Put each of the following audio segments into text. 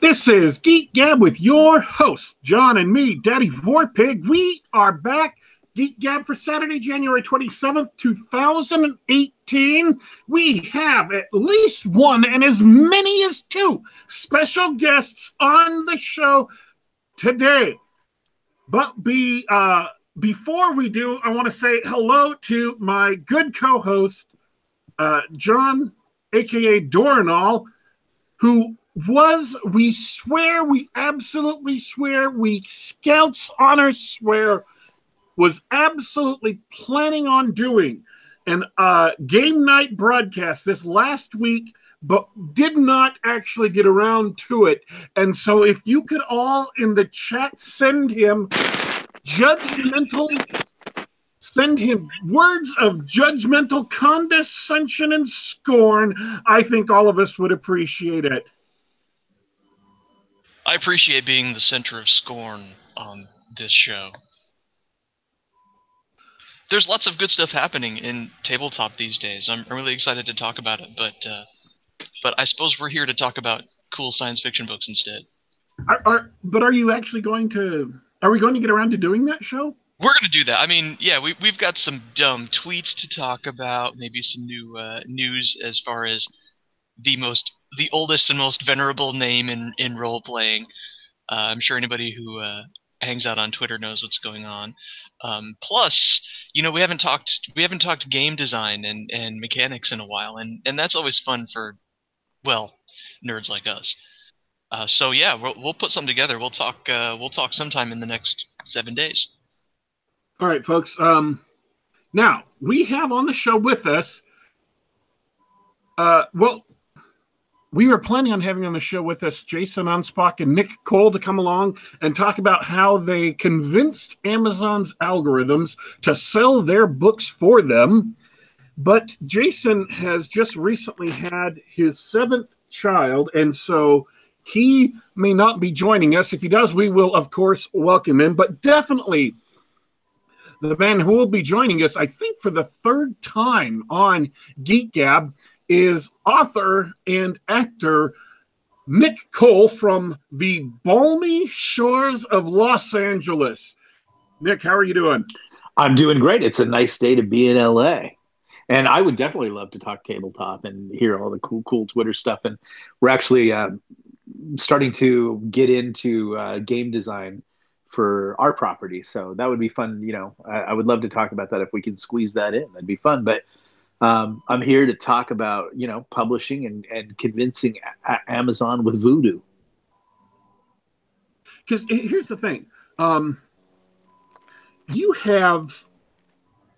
This is Geek Gab with your host, John and me, Daddy Warpig. We are back. Geek Gab for Saturday, January 27th, 2018. We have at least one and as many as two special guests on the show today. But be uh before we do, I want to say hello to my good co-host, uh, John, aka Dorinall, who was we swear we absolutely swear we scouts honor swear was absolutely planning on doing an uh, game night broadcast this last week but did not actually get around to it. And so if you could all in the chat send him judgmental send him words of judgmental condescension and scorn i think all of us would appreciate it I appreciate being the center of scorn on this show. There's lots of good stuff happening in tabletop these days. I'm really excited to talk about it, but uh, but I suppose we're here to talk about cool science fiction books instead. Are, are but are you actually going to? Are we going to get around to doing that show? We're going to do that. I mean, yeah, we we've got some dumb tweets to talk about, maybe some new uh, news as far as the most the oldest and most venerable name in in role playing. Uh, I'm sure anybody who uh, hangs out on Twitter knows what's going on. Um, plus, you know, we haven't talked we haven't talked game design and, and mechanics in a while, and and that's always fun for, well, nerds like us. Uh, so yeah, we'll, we'll put something together. We'll talk uh, we'll talk sometime in the next seven days. All right, folks. Um, now we have on the show with us. Uh, well, we were planning on having on the show with us Jason Anspach and Nick Cole to come along and talk about how they convinced Amazon's algorithms to sell their books for them. But Jason has just recently had his seventh child, and so he may not be joining us. If he does, we will, of course, welcome him. But definitely, the man who will be joining us, I think, for the third time on Geek Gab is author and actor Nick Cole from the balmy shores of Los Angeles. Nick, how are you doing? I'm doing great. It's a nice day to be in LA. And I would definitely love to talk tabletop and hear all the cool, cool Twitter stuff. And we're actually uh, starting to get into uh, game design for our property. So that would be fun. You know, I, I, would love to talk about that if we can squeeze that in. That'd be fun. But um, I'm here to talk about you know publishing and, and convincing a- Amazon with Voodoo. Because here's the thing, um, you have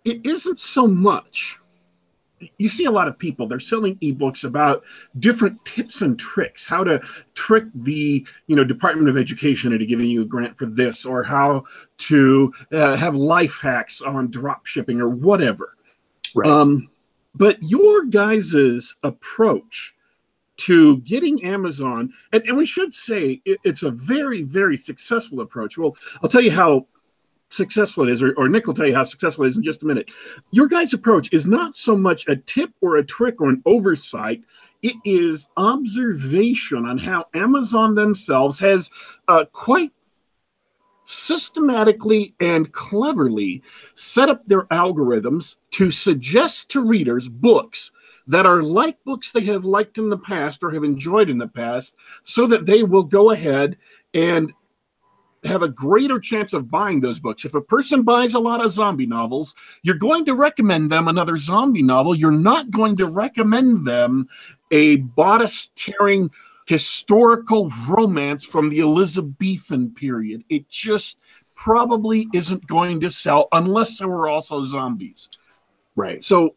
it isn't so much. You see a lot of people they're selling ebooks about different tips and tricks, how to trick the you know Department of Education into giving you a grant for this, or how to uh, have life hacks on drop shipping or whatever. Right. Um, but your guys's approach to getting Amazon, and, and we should say it, it's a very, very successful approach. Well, I'll tell you how successful it is, or, or Nick will tell you how successful it is in just a minute. Your guys' approach is not so much a tip or a trick or an oversight, it is observation on how Amazon themselves has uh, quite systematically and cleverly set up their algorithms to suggest to readers books that are like books they have liked in the past or have enjoyed in the past so that they will go ahead and have a greater chance of buying those books. If a person buys a lot of zombie novels, you're going to recommend them another zombie novel. You're not going to recommend them a bodice tearing historical romance from the Elizabethan period. It just probably isn't going to sell unless there were also zombies. Right. So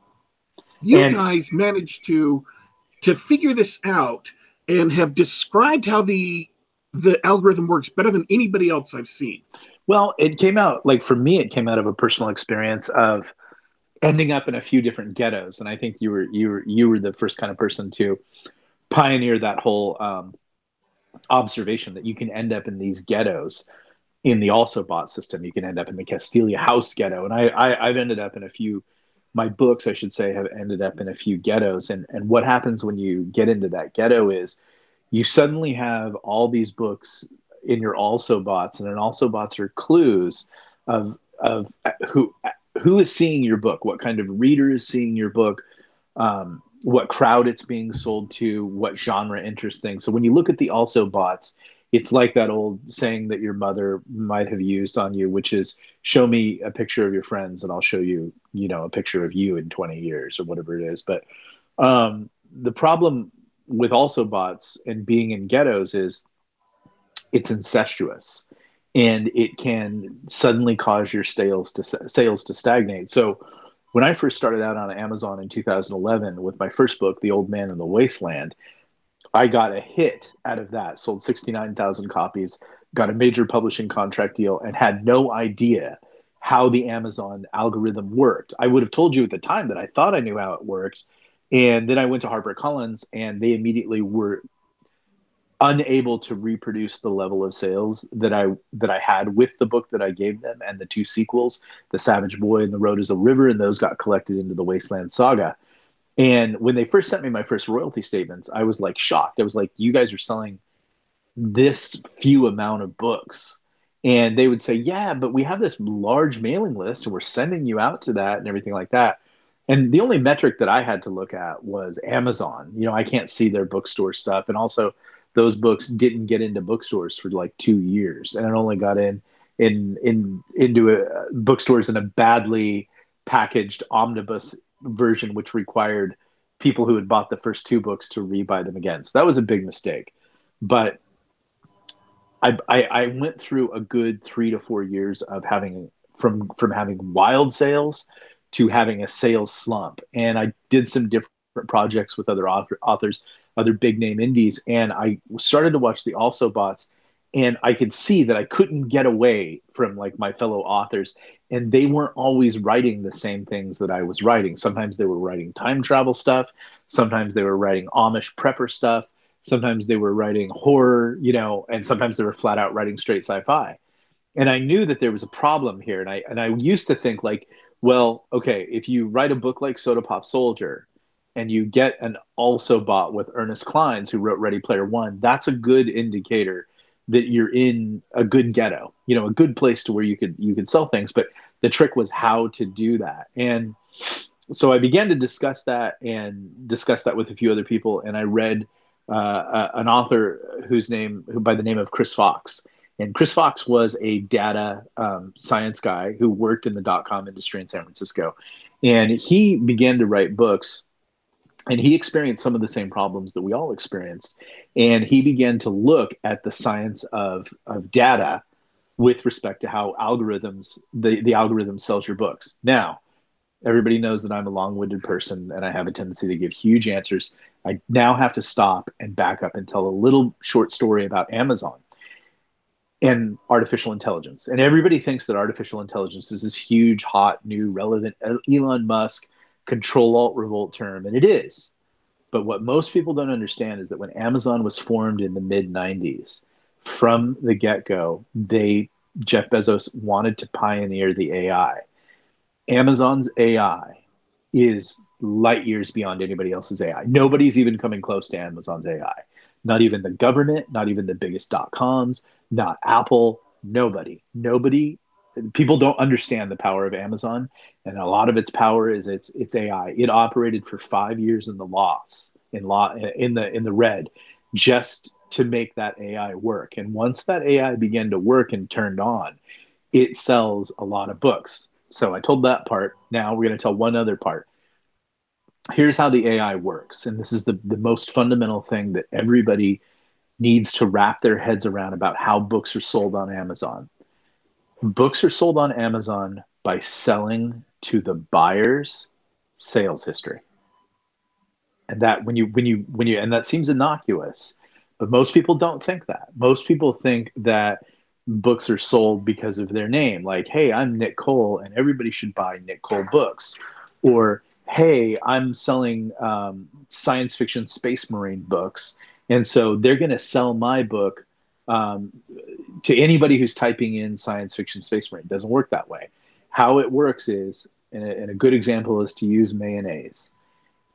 you and, guys managed to to figure this out and have described how the the algorithm works better than anybody else I've seen. Well, it came out like for me it came out of a personal experience of ending up in a few different ghettos and I think you were you were you were the first kind of person to pioneer that whole um, observation that you can end up in these ghettos in the also bought system. You can end up in the Castalia House ghetto, and I, I I've ended up in a few. My books, I should say, have ended up in a few ghettos. And and what happens when you get into that ghetto is you suddenly have all these books in your also bots, and then also bots are clues of of who who is seeing your book, what kind of reader is seeing your book, um, what crowd it's being sold to, what genre interesting. So when you look at the also bots, it's like that old saying that your mother might have used on you, which is show me a picture of your friends and I'll show you, you know, a picture of you in 20 years or whatever it is. But um, the problem with also bots and being in ghettos is it's incestuous and it can suddenly cause your sales to sales to stagnate. So when I first started out on Amazon in 2011 with my first book, The Old Man in the Wasteland, I got a hit out of that, sold 69,000 copies, got a major publishing contract deal, and had no idea how the Amazon algorithm worked. I would have told you at the time that I thought I knew how it works. And then I went to HarperCollins and they immediately were unable to reproduce the level of sales that I that I had with the book that I gave them and the two sequels, The Savage Boy and The Road is a River, and those got collected into the Wasteland Saga. And when they first sent me my first royalty statements, I was like shocked. I was like, you guys are selling this few amount of books. And they would say, yeah, but we have this large mailing list and we're sending you out to that and everything like that. And the only metric that I had to look at was Amazon. You know, I can't see their bookstore stuff. And also, those books didn't get into bookstores for like two years. And it only got in in in into a, bookstores in a badly packaged omnibus version, which required people who had bought the first two books to rebuy them again. So that was a big mistake. But I, I, I went through a good three to four years of having from from having wild sales to having a sales slump, and I did some different projects with other author, authors, other big name indies, and I started to watch the also bots and I could see that I couldn't get away from like my fellow authors and they weren't always writing the same things that I was writing. Sometimes they were writing time travel stuff, sometimes they were writing Amish prepper stuff, sometimes they were writing horror, you know, and sometimes they were flat out writing straight sci-fi. And I knew that there was a problem here and I and I used to think like, well, okay, if you write a book like Soda Pop Soldier and you get an also bot with Ernest Clines who wrote Ready Player 1, that's a good indicator that you're in a good ghetto, you know, a good place to where you could you could sell things. But the trick was how to do that. And so I began to discuss that and discuss that with a few other people. And I read uh, an author whose name, who by the name of Chris Fox. And Chris Fox was a data um, science guy who worked in the dot com industry in San Francisco. And he began to write books and he experienced some of the same problems that we all experienced and he began to look at the science of, of data with respect to how algorithms the, the algorithm sells your books. Now everybody knows that i'm a long-winded person and i have a tendency to give huge answers. I now have to stop and back up and tell a little short story about amazon and artificial intelligence. And everybody thinks that artificial intelligence is this huge hot new relevant elon musk control alt revolt term, and it is. But what most people don't understand is that when Amazon was formed in the mid 90s, from the get go, they Jeff Bezos wanted to pioneer the AI. Amazon's AI is light years beyond anybody else's AI. Nobody's even coming close to Amazon's AI. Not even the government, not even the biggest dot coms, not Apple, nobody. Nobody people don't understand the power of Amazon, and a lot of its power is its its AI. It operated for five years in the loss, in law, in the in the red, just to make that AI work. And once that AI began to work and turned on, it sells a lot of books. So I told that part. Now we're going to tell one other part. Here's how the AI works, and this is the the most fundamental thing that everybody needs to wrap their heads around about how books are sold on Amazon Books are sold on Amazon by selling to the buyer's sales history. And that when you when you when you and that seems innocuous, but most people don't think that. Most people think that books are sold because of their name. Like, hey, I'm Nick Cole, and everybody should buy Nick Cole books. Or, hey, I'm selling um, science fiction space marine books, and so they're going to sell my book um, to anybody who's typing in science fiction space marine. It doesn't work that way. How it works is, and a, and a good example is to use mayonnaise.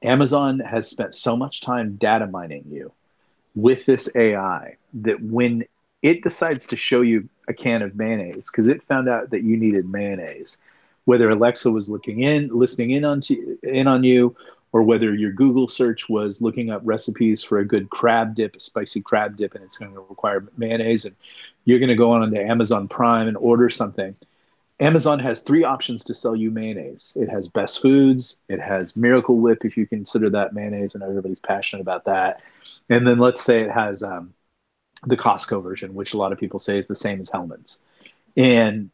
Amazon has spent so much time data mining you with this AI that when it decides to show you a can of mayonnaise because it found out that you needed mayonnaise, whether Alexa was looking in, listening in on to, in on you, or whether your Google search was looking up recipes for a good crab dip, a spicy crab dip, and it's going to require mayonnaise, and you're going to go on to Amazon Prime and order something. Amazon has three options to sell you mayonnaise. It has Best Foods, it has Miracle Whip, if you consider that mayonnaise, and everybody's passionate about that. And then let's say it has um, the Costco version, which a lot of people say is the same as Hellmann's. And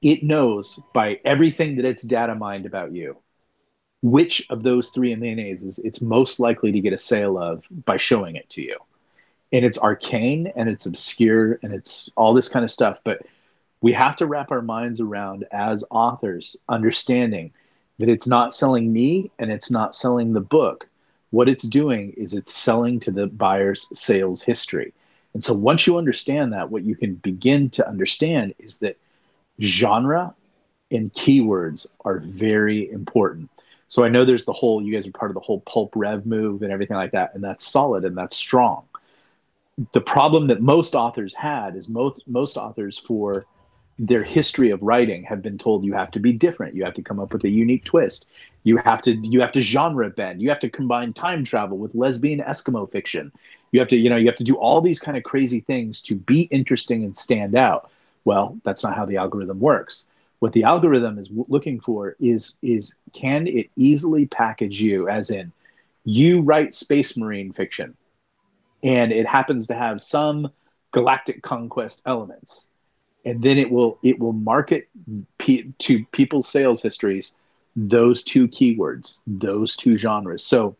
it knows by everything that it's data mined about you which of those three mayonnaises it's most likely to get a sale of by showing it to you. And it's arcane and it's obscure and it's all this kind of stuff. But we have to wrap our minds around as authors understanding that it's not selling me and it's not selling the book. What it's doing is it's selling to the buyer's sales history. And so once you understand that, what you can begin to understand is that genre and keywords are very important. So I know there's the whole, you guys are part of the whole pulp rev move and everything like that, and that's solid and that's strong. The problem that most authors had is most most authors for their history of writing have been told you have to be different, you have to come up with a unique twist, you have to you have to genre bend, you have to combine time travel with lesbian Eskimo fiction, you have to you know you have to do all these kind of crazy things to be interesting and stand out. Well, that's not how the algorithm works what the algorithm is looking for is is can it easily package you as in you write space marine fiction and it happens to have some galactic conquest elements and then it will it will market to people's sales histories those two keywords those two genres. So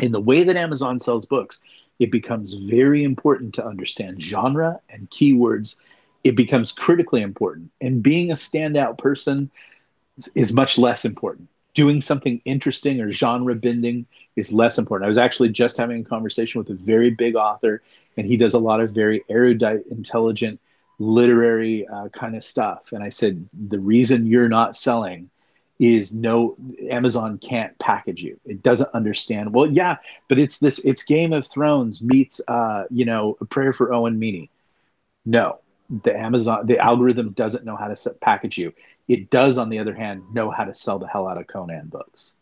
in the way that amazon sells books it becomes very important to understand genre and keywords it becomes critically important. And being a standout person is much less important. Doing something interesting or genre bending is less important. I was actually just having a conversation with a very big author, and he does a lot of very erudite, intelligent, literary uh, kind of stuff. And I said, the reason you're not selling is no Amazon can't package you. It doesn't understand. Well, yeah, but it's this. It's Game of Thrones meets, uh, you know, a prayer for Owen Meany. No, the Amazon the algorithm doesn't know how to set, package you. It does, on the other hand, know how to sell the hell out of Conan books.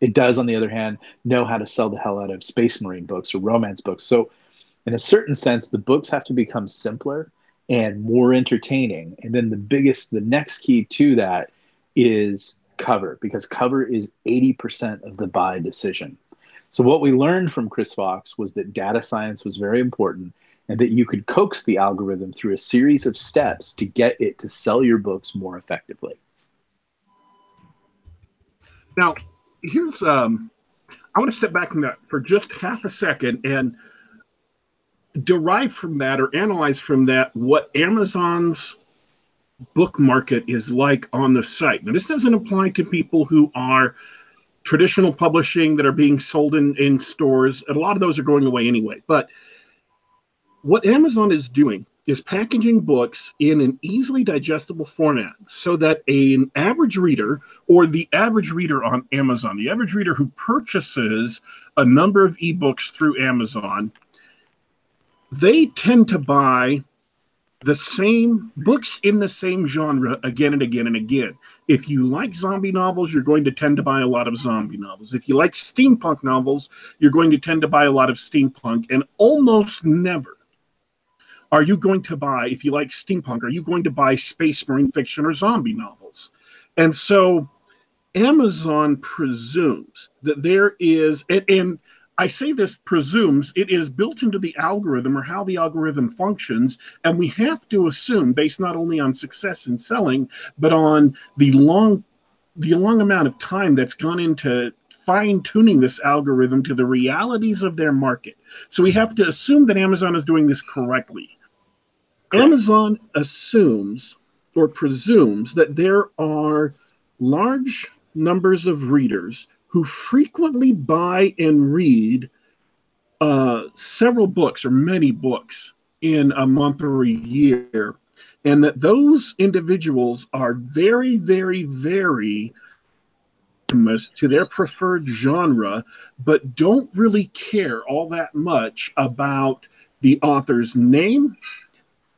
It does, on the other hand, know how to sell the hell out of Space Marine books or romance books. So, in a certain sense, the books have to become simpler and more entertaining. And then the biggest, the next key to that is cover, because cover is 80% of the buy decision. So, what we learned from Chris Fox was that data science was very important and that you could coax the algorithm through a series of steps to get it to sell your books more effectively. Now, here's um, I want to step back from that for just half a second and derive from that or analyze from that what Amazon's book market is like on the site. Now, this doesn't apply to people who are traditional publishing that are being sold in, in stores. And a lot of those are going away anyway. But what Amazon is doing is packaging books in an easily digestible format so that an average reader or the average reader on Amazon, the average reader who purchases a number of ebooks through Amazon, they tend to buy the same books in the same genre again and again and again. If you like zombie novels, you're going to tend to buy a lot of zombie novels. If you like steampunk novels, you're going to tend to buy a lot of steampunk, and almost never are you going to buy, if you like steampunk, are you going to buy space marine fiction or zombie novels? And so Amazon presumes that there is, and, and I say this presumes it is built into the algorithm or how the algorithm functions. And we have to assume, based not only on success in selling, but on the long the long amount of time that's gone into fine tuning this algorithm to the realities of their market. So we have to assume that Amazon is doing this correctly. Amazon assumes or presumes that there are large numbers of readers who frequently buy and read uh, several books or many books in a month or a year, and that those individuals are very, very, very to their preferred genre, but don't really care all that much about the author's name.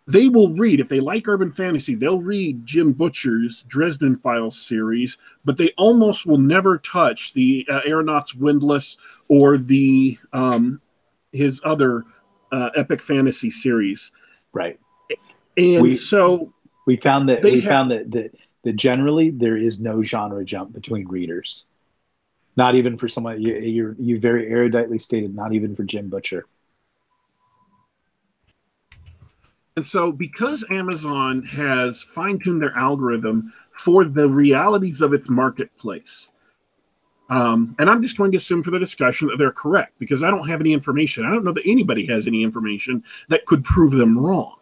They will read, if they like urban fantasy, they'll read Jim Butcher's Dresden Files series, but they almost will never touch the uh, Aeronauts Windlass or the um, his other uh, epic fantasy series. Right. And we, so we found that we have, found that, that that generally there is no genre jump between readers. Not even for someone you you you very eruditely stated. Not even for Jim Butcher. And so, because Amazon has fine tuned their algorithm for the realities of its marketplace, um, and I'm just going to assume for the discussion that they're correct because I don't have any information. I don't know that anybody has any information that could prove them wrong.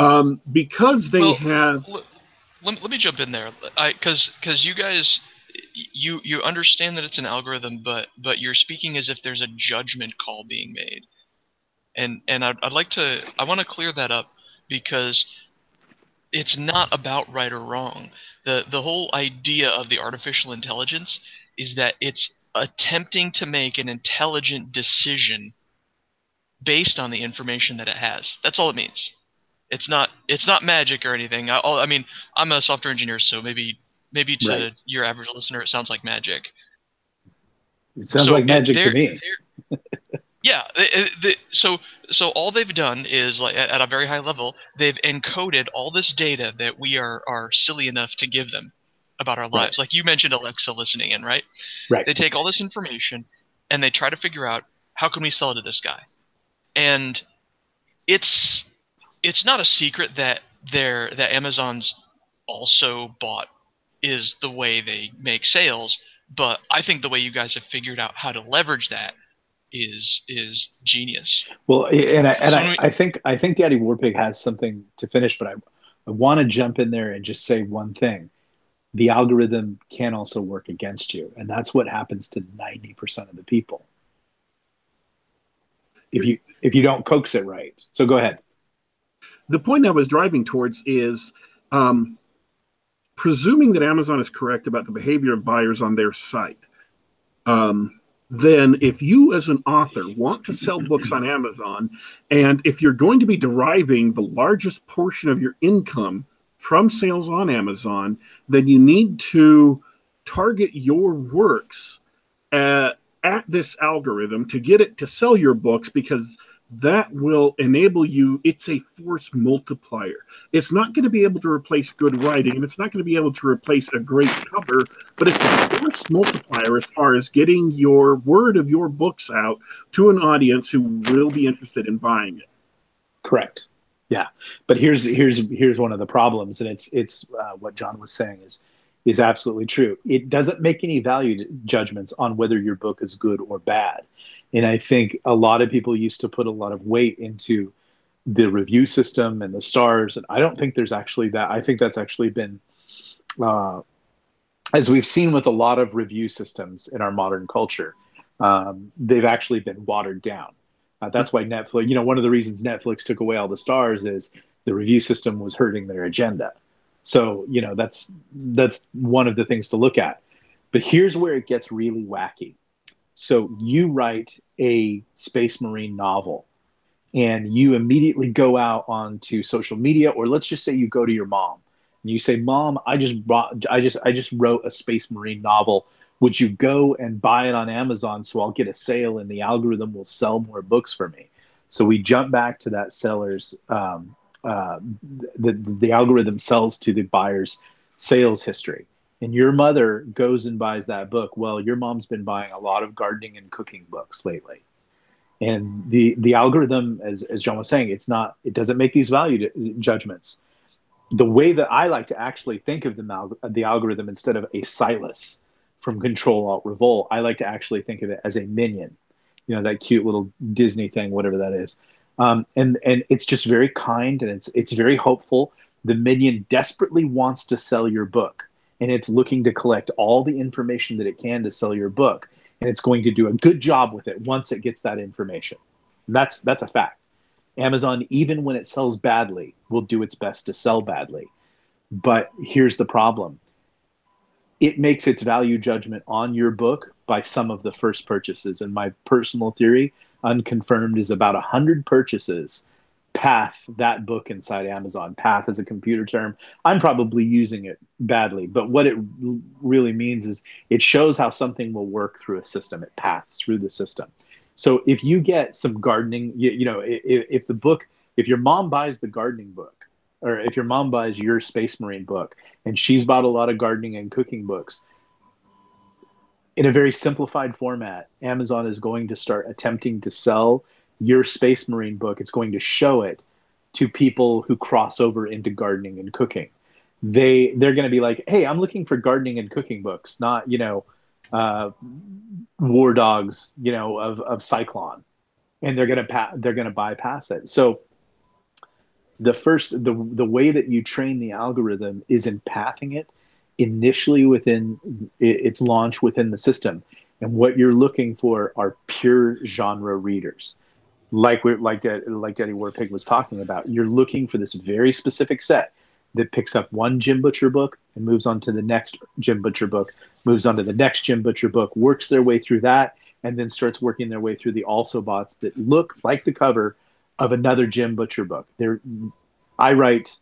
Um, because they well, have. Let, let, me jump in there, because because you guys you you understand that it's an algorithm, but but you're speaking as if there's a judgment call being made, and and I'd, I'd like to I want to clear that up because it's not about right or wrong. the The whole idea of the artificial intelligence is that it's attempting to make an intelligent decision based on the information that it has. That's all it means. It's not it's not magic or anything. I, I mean, I'm a software engineer, so maybe maybe to right. your average listener it sounds like magic. It sounds so like magic to me. Yeah, it, it, uh, so so all they've done is like at a very high level, they've encoded all this data that we are are silly enough to give them about our lives. Right. Like you mentioned Alexa listening in, right? Right. They take all this information and they try to figure out how can we sell it to this guy. And it's it's not a secret that they're that Amazon's also bought is the way they make sales, but I think the way you guys have figured out how to leverage that is is genius. Well, and I and so I, we, I, think I think Daddy Warpig has something to finish, but I I want to jump in there and just say one thing. The algorithm can also work against you, and that's what happens to ninety percent of the people. If you if you don't coax it right, so go ahead the point I was driving towards is um, presuming that Amazon is correct about the behavior of buyers on their site. Um, then, if you as an author want to sell books on Amazon, and if you're going to be deriving the largest portion of your income from sales on Amazon, then you need to target your works at, at this algorithm to get it to sell your books because that will enable you it's a force multiplier. It's not going to be able to replace good writing and it's not going to be able to replace a great cover but it's a force multiplier as far as getting your word of your books out to an audience who will be interested in buying it. Correct. Yeah. But here's here's here's one of the problems and it's it's uh, what john was saying is is absolutely true. It doesn't make any value judgments on whether your book is good or bad and I think a lot of people used to put a lot of weight into the review system and the stars. And I don't think there's actually that. I think that's actually been, uh, as we've seen with a lot of review systems in our modern culture, um, they've actually been watered down. Uh, that's why Netflix, you know, one of the reasons Netflix took away all the stars is the review system was hurting their agenda. So, you know, that's that's one of the things to look at. But here's where it gets really wacky. So you write a space marine novel and you immediately go out onto social media or let's just say you go to your mom and you say mom i just brought i just i just wrote a space marine novel. Would you go and buy it on amazon so i'll get a sale and the algorithm will sell more books for me? So we jump back to that seller's um, uh, the, the algorithm sells to the buyer's sales history and your mother goes and buys that book, well, your mom's been buying a lot of gardening and cooking books lately. And the the algorithm, as, as John was saying, it's not it doesn't make these value judgments. The way that I like to actually think of the the algorithm instead of a Silas from Control Alt Revolt, I like to actually think of it as a minion. You know that cute little Disney thing, whatever that is. Um, and and it's just very kind and it's it's very hopeful. The minion desperately wants to sell your book and it's looking to collect all the information that it can to sell your book and it's going to do a good job with it once it gets that information. That's that's a fact. Amazon even when it sells badly will do its best to sell badly. But here's the problem. It makes its value judgment on your book by some of the first purchases. And my personal theory, unconfirmed, is about 100 purchases path that book inside Amazon. Path is a computer term. I'm probably using it badly, but what it really means is it shows how something will work through a system. It paths through the system. So if you get some gardening, you, you know, if, if the book, if your mom buys the gardening book, or if your mom buys your Space Marine book, and she's bought a lot of gardening and cooking books, in a very simplified format, Amazon is going to start attempting to sell your Space Marine book, it's going to show it to people who cross over into gardening and cooking. They they're going to be like, hey, I'm looking for gardening and cooking books, not you know, uh, war dogs, you know, of of Cyclone, and they're going to pa- they're going to bypass it. So the first the the way that you train the algorithm is in pathing it initially within its launch within the system and what you're looking for are pure genre readers like we like that, like Daddy Warpig was talking about, you're looking for this very specific set that picks up one Jim Butcher book and moves on to the next Jim Butcher book, moves on to the next Jim Butcher book, works their way through that, and then starts working their way through the also bots that look like the cover of another Jim Butcher book. There, I write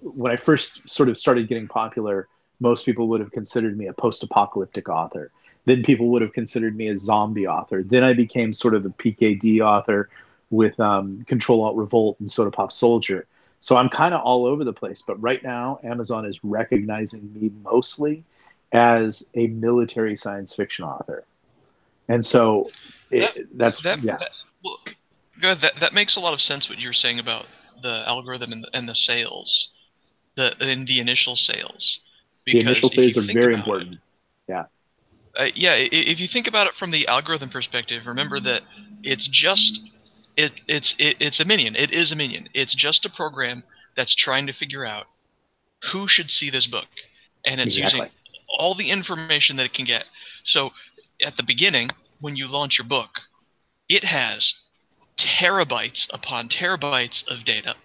when I first sort of started getting popular. Most people would have considered me a post-apocalyptic author. Then people would have considered me a zombie author. Then I became sort of a PKD author with um, Control Alt Revolt and Soda Pop Soldier. So I'm kind of all over the place. But right now, Amazon is recognizing me mostly as a military science fiction author. And so it, that, that's that, yeah. That, well, good. That that makes a lot of sense. What you're saying about the algorithm and the, and the sales, the in the initial sales. Because the initial sales are very important. It, yeah uh, yeah, if you think about it from the algorithm perspective, remember that it's just it, it's it, it's a minion. It is a minion. It's just a program that's trying to figure out who should see this book, and it's exactly. using all the information that it can get. So at the beginning, when you launch your book, it has terabytes upon terabytes of data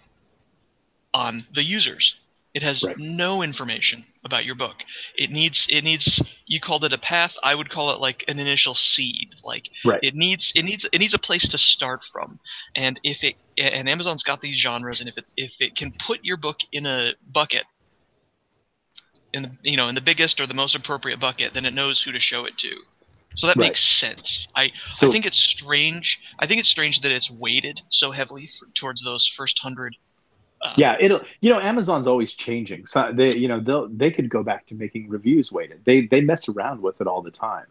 on the users. It has right. no information about your book. It needs it needs you called it a path. I would call it like an initial seed. Like right. it needs it needs it needs a place to start from. And if it and Amazon's got these genres, and if it if it can put your book in a bucket, in the you know in the biggest or the most appropriate bucket, then it knows who to show it to. So that right. makes sense. I so, I think it's strange. I think it's strange that it's weighted so heavily for, towards those first hundred Uh, yeah, it'll. You know, Amazon's always changing. So they, you know, they'll they could go back to making reviews weighted. They they mess around with it all the time.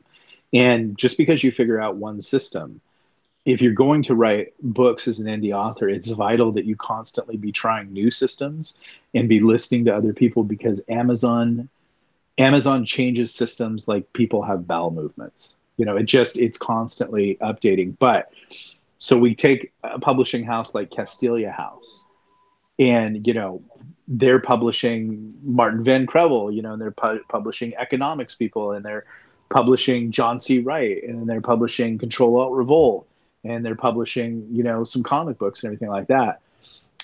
And just because you figure out one system, if you're going to write books as an indie author, it's vital that you constantly be trying new systems and be listening to other people because Amazon Amazon changes systems like people have bowel movements. You know, it just it's constantly updating. But so we take a publishing house like Castalia House and you know they're publishing Martin Van Creveld, you know, and they're pu- publishing economics people, and they're publishing John C. Wright, and they're publishing Control Alt Revolt, and they're publishing, you know, some comic books and everything like that.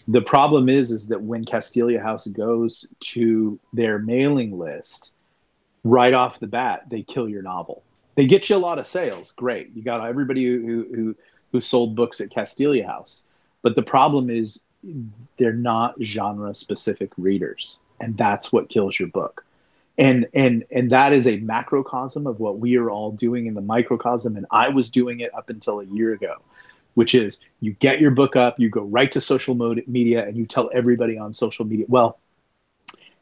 The problem is, is that when Castalia House goes to their mailing list, right off the bat, they kill your novel. They get you a lot of sales, great. You got everybody who who who sold books at Castalia House, but the problem is they're not genre specific readers and that's what kills your book. And and and that is a macrocosm of what we are all doing in the microcosm and i was doing it up until a year ago which is you get your book up you go right to social media and you tell everybody on social media. Well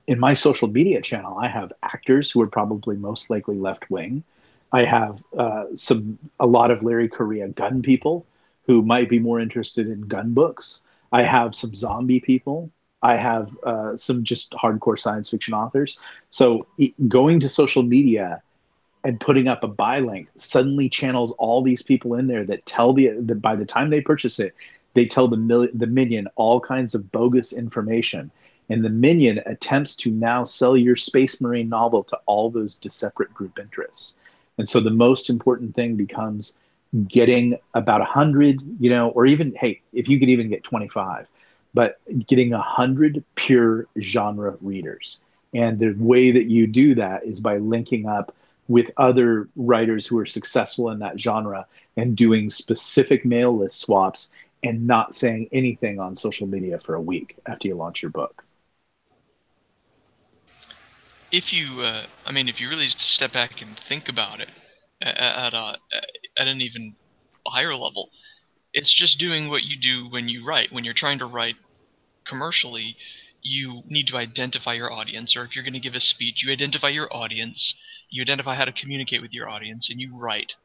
in my social media channel i have actors who are probably most likely left wing i have uh, some a lot of larry correia gun people who might be more interested in gun books I have some zombie people. I have uh, some just hardcore science fiction authors. So going to social media and putting up a buy link suddenly channels all these people in there that tell the that by the time they purchase it, they tell the mil- the minion all kinds of bogus information. And the minion attempts to now sell your Space Marine novel to all those separate group interests. And so the most important thing becomes getting about 100 you know or even hey if you could even get 25 but getting 100 pure genre readers And the way that you do that is by linking up with other writers who are successful in that genre and doing specific mail list swaps and not saying anything on social media for a week after you launch your book. If you, uh, I mean, if you really step back and think about it at, a, at an even higher level, it's just doing what you do when you write. When you're trying to write commercially, you need to identify your audience, or if you're going to give a speech, you identify your audience, you identify how to communicate with your audience, and you write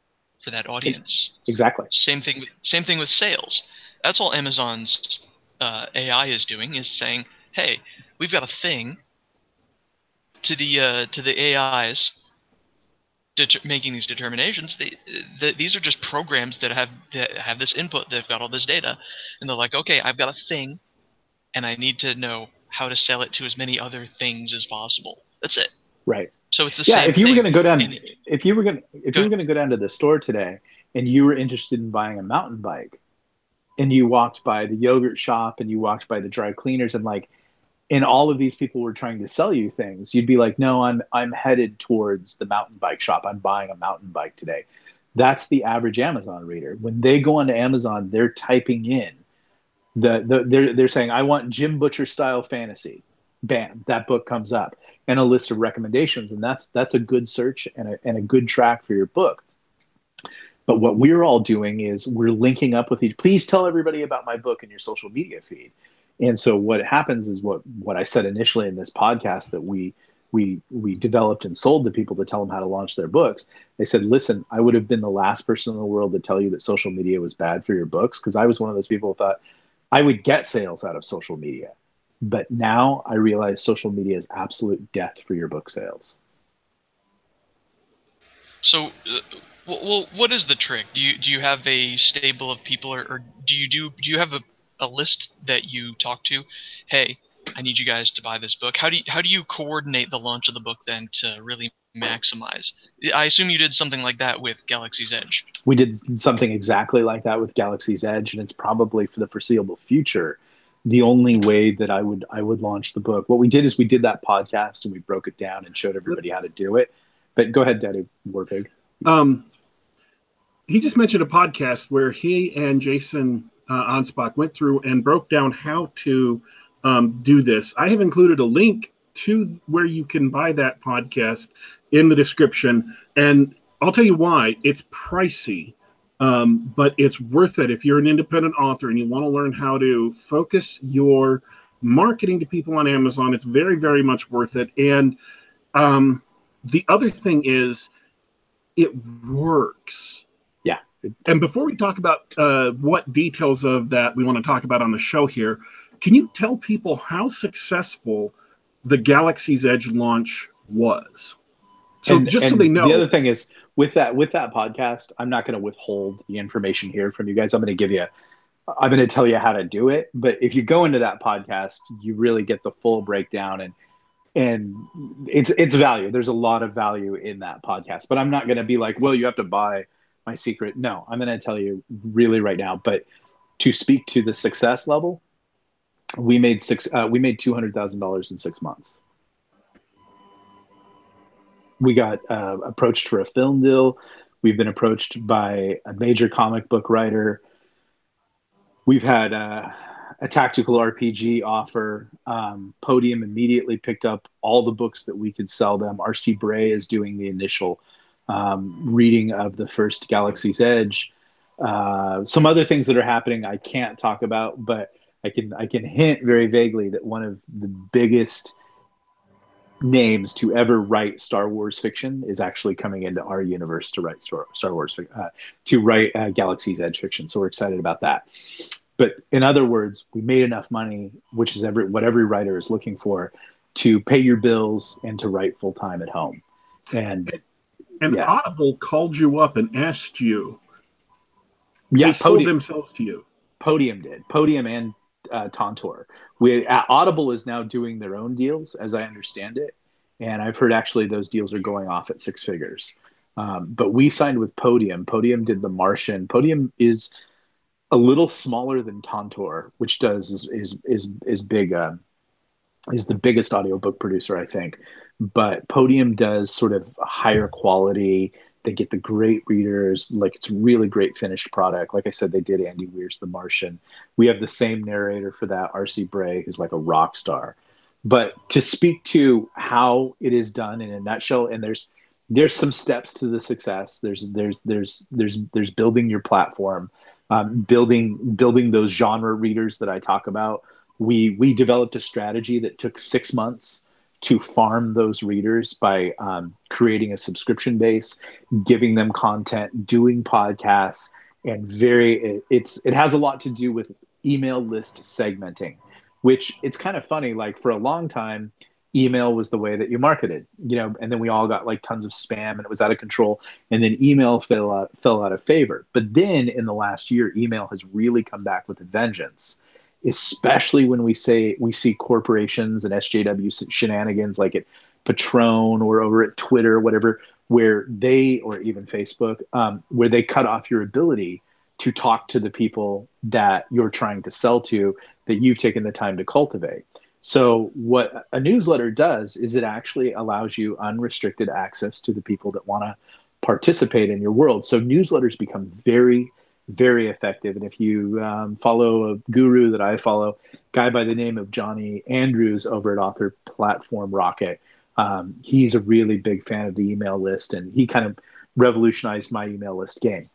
for that audience. Exactly. Same thing. With, same thing with sales. That's all Amazon's uh, AI is doing is saying, "Hey, we've got a thing." To the uh, to the AIs making these determinations, they, the, these are just programs that have that have this input. They've got all this data, and they're like, "Okay, I've got a thing, and I need to know how to sell it to as many other things as possible." That's it. Right. So it's the yeah, same. if you were going to go down, And- if you were going, if Go you were going to go down to the store today and you were interested in buying a mountain bike, and you walked by the yogurt shop and you walked by the dry cleaners and like, and all of these people were trying to sell you things, you'd be like, no, I'm I'm headed towards the mountain bike shop. I'm buying a mountain bike today. That's the average Amazon reader. When they go onto Amazon, they're typing in the, the they're they're saying, I want Jim Butcher style fantasy. Bam, that book comes up and a list of recommendations, and that's that's a good search and a, and a good track for your book. But what we're all doing is we're linking up with each. Please tell everybody about my book in your social media feed. And so what happens is what what I said initially in this podcast that we we we developed and sold to people to tell them how to launch their books. They said, "Listen, I would have been the last person in the world to tell you that social media was bad for your books because I was one of those people who thought I would get sales out of social media. But now I realize social media is absolute death for your book sales." So, uh, well, what is the trick? Do you do you have a stable of people, or, or do you do do you have a, a list that you talk to? Hey, I need you guys to buy this book. How do you, how do you coordinate the launch of the book then to really maximize? I assume you did something like that with Galaxy's Edge. we did something exactly like that with Galaxy's Edge, and it's probably for the foreseeable future the only way that I would I would launch the book. What we did is we did that podcast and we broke it down and showed everybody how to do it. But go ahead, Daddy Warpig. Um, he just mentioned a podcast where he and Jason uh, Anspach went through and broke down how to um, do this. I have included a link to where you can buy that podcast in the description, and I'll tell you why. It's pricey, um, but it's worth it if you're an independent author and you want to learn how to focus your marketing to people on Amazon. It's very, very much worth it. And um, the other thing is, it works. And before we talk about uh, what details of that we want to talk about on the show here, can you tell people how successful the Galaxy's Edge launch was? So And- just so they know, The other thing is with that with that podcast, I'm not going to withhold the information here from you guys. I'm going to give you I'm going to tell you how to do it, but if you go into that podcast, you really get the full breakdown and and it's it's value. There's a lot of value in that podcast, but I'm not going to be like, well, you have to buy my secret. No, I'm going to tell you really right now. But to speak to the success level, we made six. Uh, we made two hundred thousand dollars in six months. We got uh, approached for a film deal. We've been approached by a major comic book writer. We've had uh, a tactical RPG offer. Um, Podium immediately picked up all the books that we could sell them. RC Bray is doing the initial um, reading of the first Galaxy's Edge. Uh, some other things that are happening I can't talk about, but I can I can hint very vaguely that one of the biggest names to ever write Star Wars fiction is actually coming into our universe to write Star, Star Wars uh, to write uh, Galaxy's Edge fiction. So we're excited about that. But in other words, we made enough money, which is every what every writer is looking for, to pay your bills and to write full time at home. And and yeah. Audible called you up and asked you. yeah, they sold Podium, themselves to you. Podium did Podium and uh, Tantor. We uh, Audible is now doing their own deals, as I understand it, and I've heard actually those deals are going off at six figures. Um, but we signed with Podium. Podium did The Martian. Podium is a little smaller than Tantor, which does is is is, is big. Uh, is the biggest audiobook producer, I think. But Podium does sort of higher quality. They get the great readers. Like it's really great finished product. Like I said, they did Andy Weir's The Martian. We have the same narrator for that, R.C. Bray, who's like a rock star. But to speak to how it is done in a nutshell, and there's there's some steps to the success. There's there's there's there's there's building your platform, um, building building those genre readers that I talk about we we developed a strategy that took six months to farm those readers by um, creating a subscription base, giving them content, doing podcasts, and very it, it's it has a lot to do with email list segmenting, which it's kind of funny. Like for a long time, email was the way that you marketed, you know, and then we all got like tons of spam and it was out of control, and then email fell out fell out of favor. But then in the last year, email has really come back with a vengeance especially when we say we see corporations and SJW shenanigans like at Patreon or over at Twitter, whatever, where they or even Facebook, um, where they cut off your ability to talk to the people that you're trying to sell to that you've taken the time to cultivate. So, what a newsletter does is it actually allows you unrestricted access to the people that want to participate in your world. So, newsletters become very very effective. And if you um, follow a guru that I follow, guy by the name of Johnny Andrews over at Author Platform Rocket, um, he's a really big fan of the email list, and he kind of revolutionized my email list game.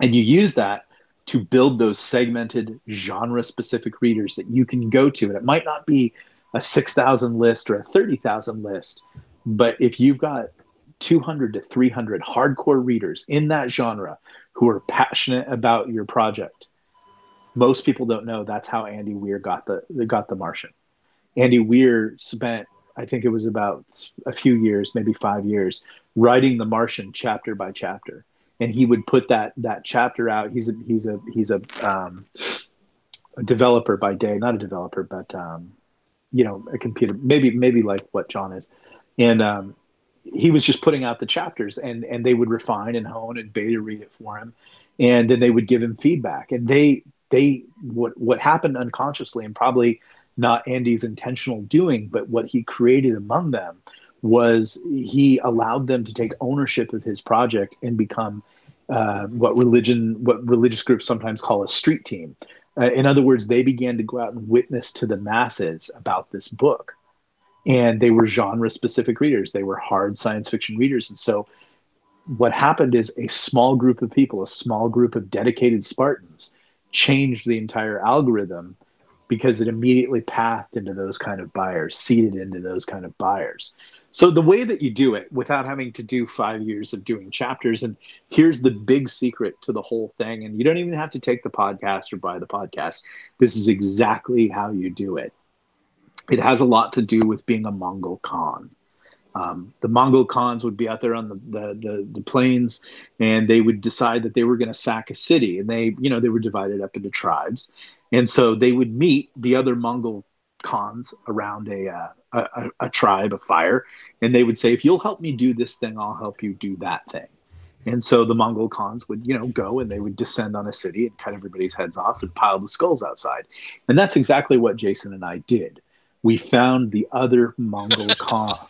And you use that to build those segmented genre specific readers that you can go to. And it might not be a 6,000 list or a 30,000 list, but if you've got 200 to 300 hardcore readers in that genre who are passionate about your project. Most people don't know that's how Andy Weir got the got the Martian. Andy Weir spent, I think it was about a few years, maybe five years, writing the Martian chapter by chapter, and he would put that that chapter out. He's a he's a he's a, um, a developer by day, not a developer, but um, you know, a computer, maybe maybe like what John is, and um, he was just putting out the chapters and and they would refine and hone and beta read it for him and then they would give him feedback. And they they what what happened unconsciously and probably not Andy's intentional doing but what he created among them was he allowed them to take ownership of his project and become uh, what religion what religious groups sometimes call a street team. Uh, in other words they began to go out and witness to the masses about this book and they were genre specific readers. They were hard science fiction readers. And so what happened is a small group of people a small group of dedicated spartans changed the entire algorithm because it immediately pathed into those kind of buyers seeded into those kind of buyers. So the way that you do it without having to do five years of doing chapters and here's the big secret to the whole thing and you don't even have to take the podcast or buy the podcast. This is exactly how you do it it has a lot to do with being a Mongol Khan. Um, the Mongol Khans would be out there on the, the, the, the plains and they would decide that they were going to sack a city and they, you know, they were divided up into tribes. And so they would meet the other Mongol Khans around a, uh, a, a tribe, a fire, and they would say, if you'll help me do this thing, I'll help you do that thing. And so the Mongol Khans would, you know, go and they would descend on a city and cut everybody's heads off and pile the skulls outside. And that's exactly what Jason and I did we found the other Mongol Khan.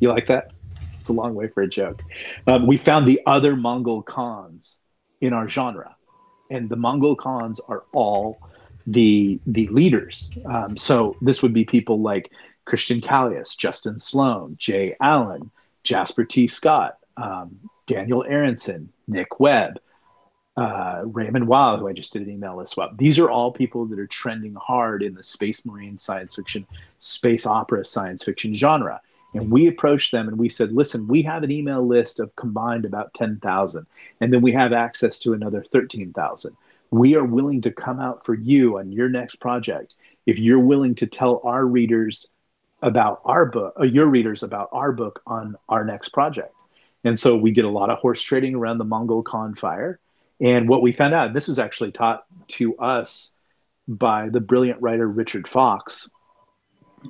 you like that? It's a long way for a joke. Um, we found the other Mongol Khans in our genre, and the Mongol Khans are all the the leaders. Um, so this would be people like Christian Callias, Justin Sloan, Jay Allen, Jasper T. Scott, um, Daniel Arenson, Nick Webb, uh, Raymond Weil, who I just did an email list swap. These are all people that are trending hard in the space marine science fiction, space opera science fiction genre. And we approached them and we said, listen, we have an email list of combined about 10,000, and then we have access to another 13,000. We are willing to come out for you on your next project if you're willing to tell our readers about our book, or uh, your readers about our book on our next project. And so we did a lot of horse trading around the Mongol Khan fire and what we found out, this was actually taught to us by the brilliant writer Richard Fox,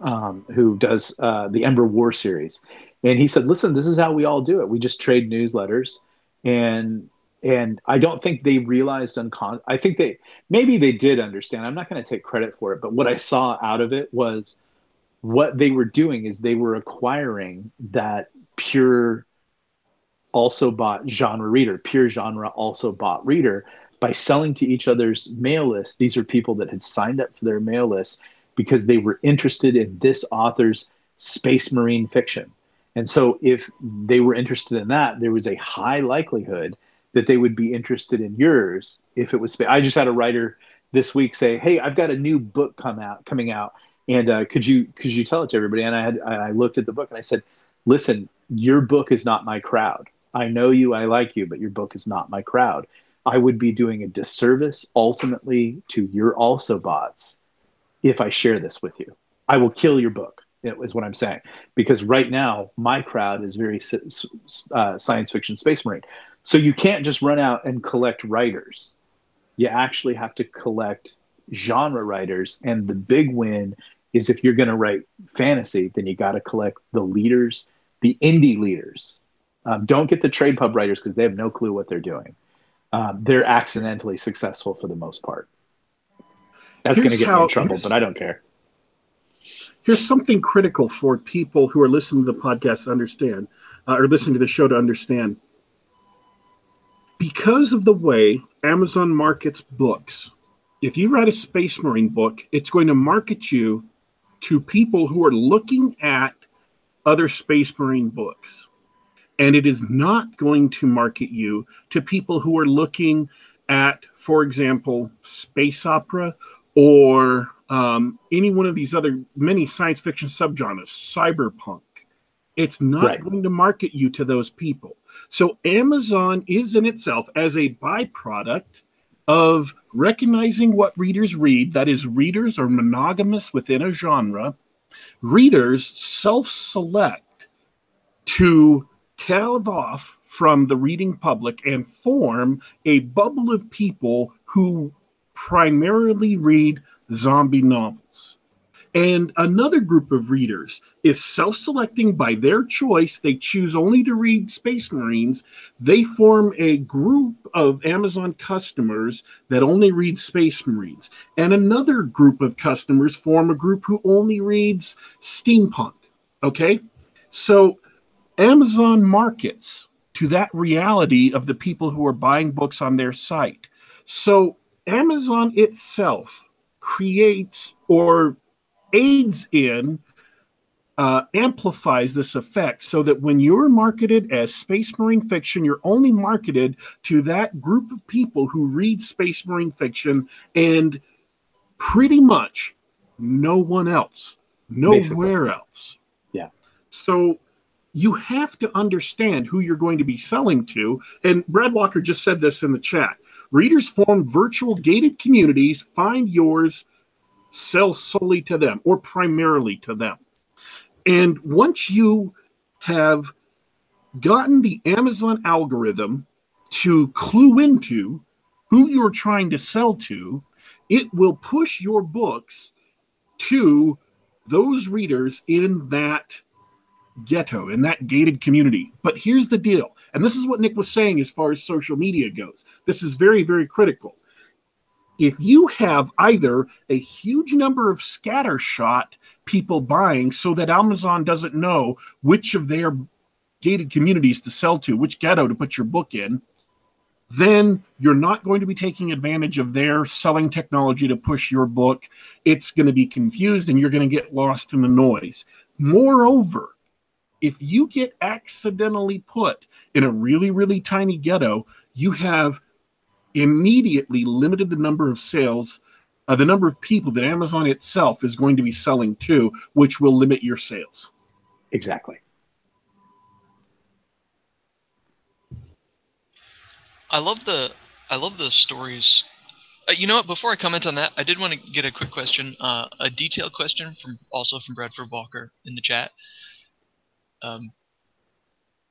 um, who does uh, the Ember War series. And he said, "Listen, this is how we all do it. We just trade newsletters." And and I don't think they realized uncon. I think they maybe they did understand. I'm not going to take credit for it, but what I saw out of it was what they were doing is they were acquiring that pure also bought genre reader, pure genre also bought reader by selling to each other's mail lists. These are people that had signed up for their mail lists because they were interested in this author's space marine fiction. And so if they were interested in that, there was a high likelihood that they would be interested in yours if it was I just had a writer this week say, "Hey, I've got a new book come out coming out and uh, could you could you tell it to everybody?" And I had I looked at the book and I said, "Listen, your book is not my crowd. I know you, I like you, but your book is not my crowd. I would be doing a disservice ultimately to your also boughts if I share this with you. I will kill your book, is what I'm saying. Because right now, my crowd is very uh, science fiction space marine. So you can't just run out and collect writers. You actually have to collect genre writers. And the big win is if you're going to write fantasy, then you got to collect the leaders, the indie leaders um, don't get the trade pub writers because they have no clue what they're doing. Um, they're accidentally successful for the most part. That's going to get me in trouble, but I don't care. Here's something critical for people who are listening to the podcast to understand, uh, or listening to the show to understand. Because of the way Amazon markets books, if you write a Space Marine book, it's going to market you to people who are looking at other Space Marine books and it is not going to market you to people who are looking at, for example, space opera or um, any one of these other many science fiction subgenres, cyberpunk. It's not right. going to market you to those people. So Amazon is in itself as a byproduct of recognizing what readers read, that is, readers are monogamous within a genre. Readers self select to calve off from the reading public and form a bubble of people who primarily read zombie novels. And another group of readers is self selecting by their choice. They choose only to read Space Marines. They form a group of Amazon customers that only read Space Marines. And another group of customers form a group who only reads steampunk. Okay? So Amazon markets to that reality of the people who are buying books on their site. So Amazon itself creates or aids in uh, amplifies this effect so that when you're marketed as space marine fiction, you're only marketed to that group of people who read space marine fiction and pretty much no one else, nowhere Basically. else. Yeah. So you have to understand who you're going to be selling to. And Brad Walker just said this in the chat. Readers form virtual gated communities, find yours, sell solely to them or primarily to them. And once you have gotten the Amazon algorithm to clue into who you're trying to sell to, it will push your books to those readers in that ghetto, in that gated community. But here's the deal, and this is what Nick was saying as far as social media goes. This is very, very critical. If you have either a huge number of scattershot people buying so that Amazon doesn't know which of their gated communities to sell to, which ghetto to put your book in, then you're not going to be taking advantage of their selling technology to push your book. It's going to be confused and you're going to get lost in the noise. Moreover, if you get accidentally put in a really, really tiny ghetto, you have immediately limited the number of sales, uh, the number of people that Amazon itself is going to be selling to, which will limit your sales. Exactly. I love the I love the stories. Uh, you know what? Before I comment on that, I did want to get a quick question, uh, a detailed question from also from Bradford Walker in the chat um,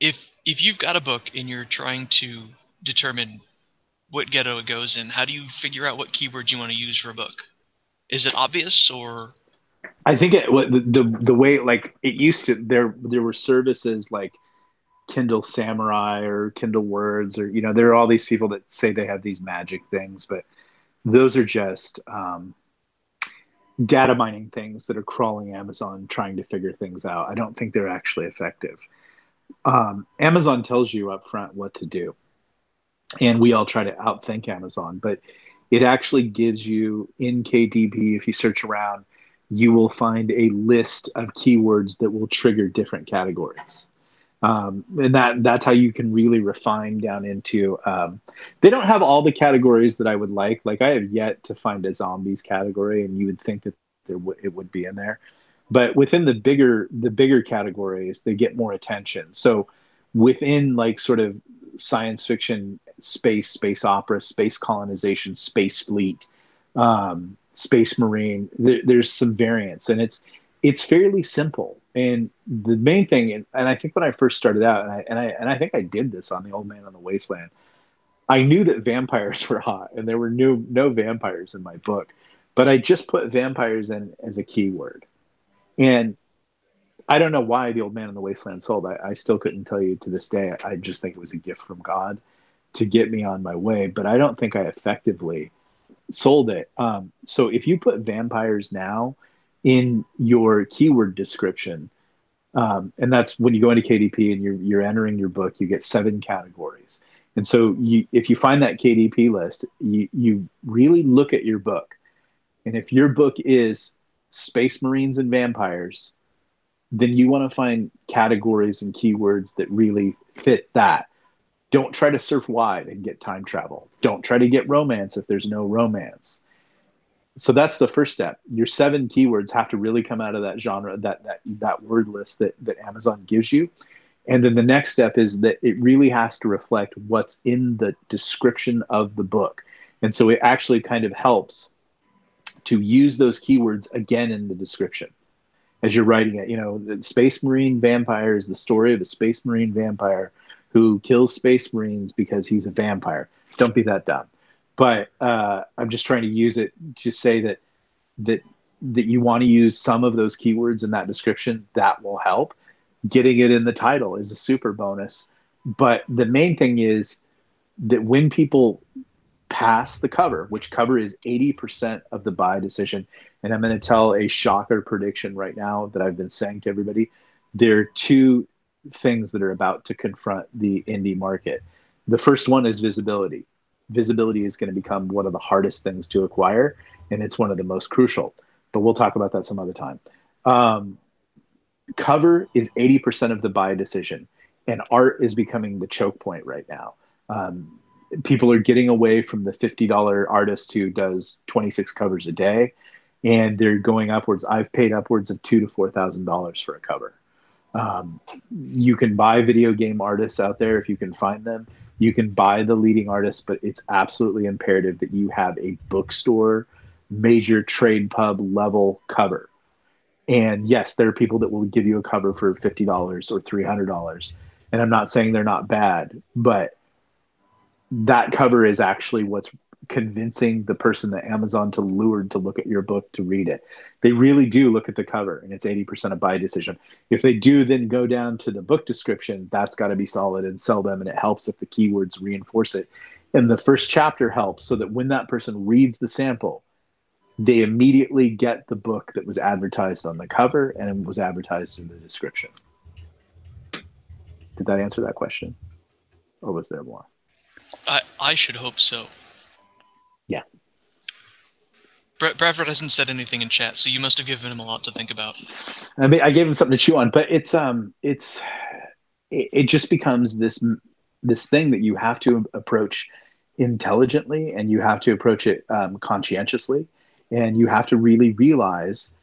if if you've got a book and you're trying to determine what ghetto it goes in, how do you figure out what keywords you want to use for a book? Is it obvious or? I think it the, the the way like it used to there there were services like Kindle Samurai or Kindle Words or you know there are all these people that say they have these magic things, but those are just um, data mining things that are crawling Amazon trying to figure things out. I don't think they're actually effective. Um, Amazon tells you up front what to do, and we all try to outthink Amazon, but it actually gives you in KDP, if you search around, you will find a list of keywords that will trigger different categories. Um, and that that's how you can really refine down into um, they don't have all the categories that i would like. Like i have yet to find a zombies category and you would think that there w- it would be in there. But within the bigger the bigger categories they get more attention. So within like sort of science fiction space space opera space colonization space fleet um, space marine there, there's some variance and it's it's fairly simple and the main thing and, and i think when i first started out and I, and I and i think i did this on the old man on the wasteland i knew that vampires were hot and there were no no vampires in my book. But i just put vampires in as a keyword. And i don't know why the old man on the wasteland sold. I, I still couldn't tell you to this day. I, just think it was a gift from god to get me on my way. But i don't think i effectively sold it. Um, so if you put vampires now in your keyword description. Um, and that's when you go into KDP and you're, you're entering your book, you get seven categories. And so you, if you find that KDP list, you, you really look at your book. And if your book is Space Marines and Vampires, then you want to find categories and keywords that really fit that. Don't try to surf wide and get time travel. Don't try to get romance if there's no romance so that's the first step. Your seven keywords have to really come out of that genre that that that word list that that amazon gives you. And then the next step is that it really has to reflect what's in the description of the book. And so it actually kind of helps to use those keywords again in the description. As you're writing it you know the space marine vampire is the story of a space marine vampire who kills space marines because he's a vampire. Don't be that dumb but uh, I'm just trying to use it to say that that that you want to use some of those keywords in that description. That will help. Getting it in the title is a super bonus. But the main thing is that when people pass the cover, which cover is 80% of the buy decision, and I'm going to tell a shocker prediction right now that I've been saying to everybody. There are two things that are about to confront the indie market. The first one is visibility visibility is going to become one of the hardest things to acquire, and it's one of the most crucial. But we'll talk about that some other time. Um, cover is 80% of the buy decision, and art is becoming the choke point right now. Um, people are getting away from the $50 artist who does 26 covers a day, and they're going upwards. I've paid upwards of two to four thousand dollars for a cover. Um, you can buy video game artists out there if you can find them you can buy the leading artist, but it's absolutely imperative that you have a bookstore, major trade pub level cover. And yes, there are people that will give you a cover for $50 or $300. And I'm not saying they're not bad, but that cover is actually what's convincing the person that Amazon to lured to look at your book to read it. They really do look at the cover and it's 80% a buy decision. If they do then go down to the book description, that's got to be solid and sell them. And it helps if the keywords reinforce it. And the first chapter helps so that when that person reads the sample, they immediately get the book that was advertised on the cover and was advertised in the description. Did that answer that question? Or was there more? I, I should hope so. Bradford hasn't said anything in chat, so you must have given him a lot to think about. I mean, I gave him something to chew on, but it's um, it's it, it just becomes this this thing that you have to approach intelligently, and you have to approach it um, conscientiously, and you have to really realize,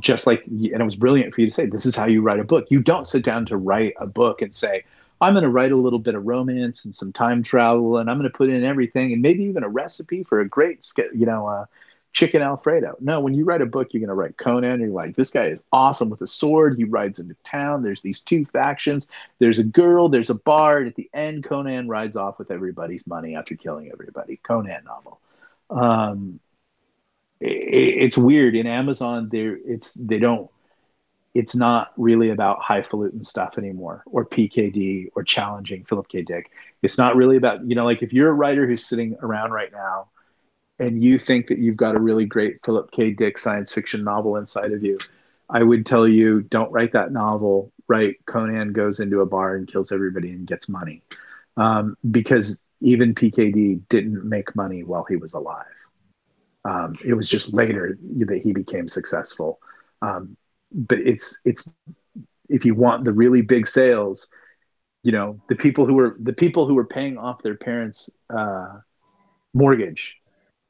just like, and it was brilliant for you to say, this is how you write a book. You don't sit down to write a book and say, I'm going to write a little bit of romance and some time travel, and I'm going to put in everything, and maybe even a recipe for a great, you know, uh, chicken alfredo. No, when you write a book, you're going to write Conan. You're like, this guy is awesome with a sword. He rides into town. There's these two factions. There's a girl. There's a bard. At the end, Conan rides off with everybody's money after killing everybody. Conan novel. Um, it, it's weird in Amazon. There, it's they don't it's not really about highfalutin stuff anymore or PKD or challenging Philip K. Dick. It's not really about, you know, like if you're a writer who's sitting around right now and you think that you've got a really great Philip K. Dick science fiction novel inside of you, I would tell you don't write that novel. Write Conan goes into a bar and kills everybody and gets money, um, because even PKD didn't make money while he was alive. Um, it was just later that he became successful. Um, but it's it's if you want the really big sales, you know the people who were the people who were paying off their parents' uh, mortgage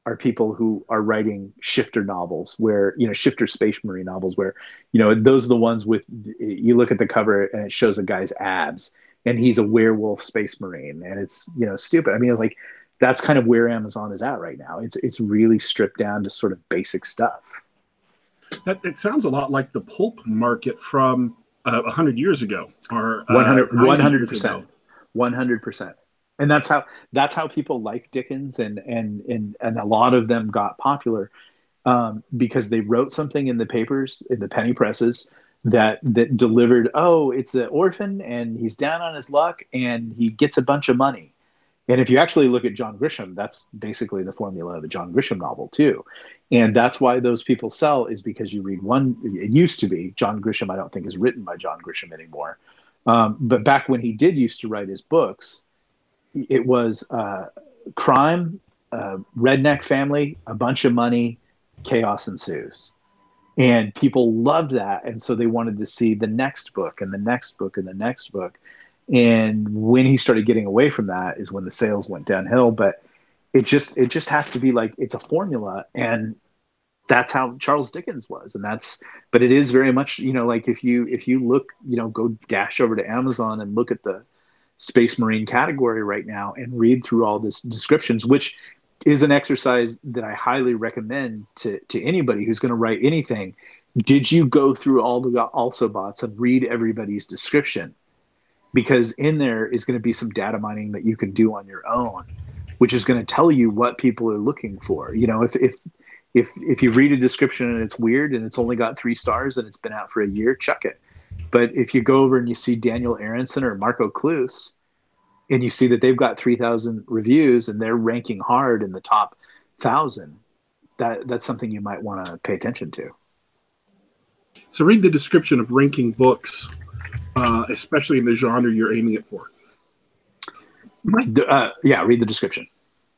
are people who are writing shifter novels where you know shifter space marine novels where you know those are the ones with you look at the cover and it shows a guy's abs and he's a werewolf space marine and it's you know stupid. I mean like that's kind of where amazon is at right now. It's it's really stripped down to sort of basic stuff. That it sounds a lot like the pulp market from uh, 100 years ago or uh, 100 percent. 100 percent and that's how that's how people like Dickens and and and and a lot of them got popular um, because they wrote something in the papers in the penny presses that that delivered oh it's an orphan and he's down on his luck and he gets a bunch of money. And if you actually look at John Grisham that's basically the formula of a John Grisham novel too. And that's why those people sell is because you read one it used to be John Grisham I don't think is written by John Grisham anymore. Um, but back when he did used to write his books it was uh, crime, uh, redneck family, a bunch of money, chaos ensues. And people loved that. And so they wanted to see the next book and the next book and the next book. And when he started getting away from that is when the sales went downhill. But it just it just has to be like it's a formula and that's how Charles Dickens was and that's but it is very much you know like if you if you look you know go dash over to Amazon and look at the space marine category right now and read through all this descriptions which is an exercise that i highly recommend to, to anybody who's going to write anything. Did you go through all the also boughts and read everybody's description? Because in there is going to be some data mining that you can do on your own which is going to tell you what people are looking for. You know if if if if you read a description and it's weird and it's only got three stars and it's been out for a year chuck it but if you go over and you see Daniel Arenson or Marko Kloos, and you see that they've got 3,000 reviews and they're ranking hard in the top thousand, that that's something you might want to pay attention to. So read the description of ranking books, uh, especially in the genre you're aiming it for. My, uh, yeah, read the description.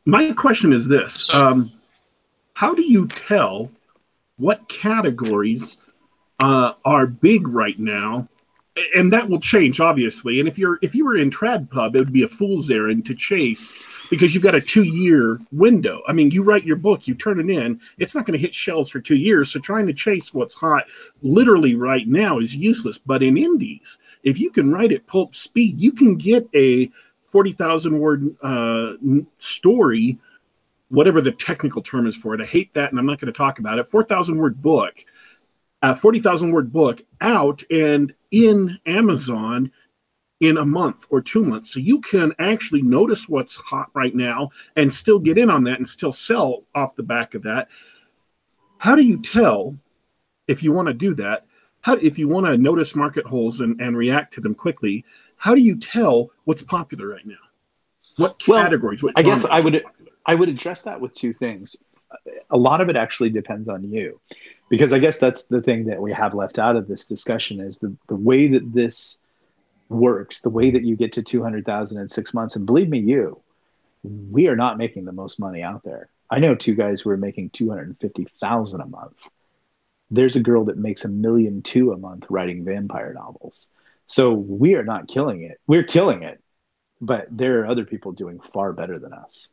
My question is this: um, How do you tell what categories uh, are big right now, and that will change obviously. And if you're if you were in trad pub, it would be a fool's errand to chase because you've got a two year window. I mean, you write your book, you turn it in, it's not going to hit shelves for two years. So trying to chase what's hot literally right now is useless. But in indies, if you can write at pulp speed, you can get a forty thousand word uh, story whatever the technical term is for it. I hate that, and I'm not going to talk about it. 4,000 word book a 40,000 word book out and in Amazon in a month or two months. So you can actually notice what's hot right now and still get in on that and still sell off the back of that. How do you tell if you want to do that? How, if you want to notice market holes and, and react to them quickly, how do you tell what's popular right now? What categories? Well, what I guess I would I would address that with two things. A lot of it actually depends on you because I guess that's the thing that we have left out of this discussion is the, the way that this works, the way that you get to 200,000 in six months. And believe me, you, we are not making the most money out there. I know two guys who are making 250,000 a month. There's a girl that makes a million two a month writing vampire novels. So we are not killing it. We're killing it, but there are other people doing far better than us.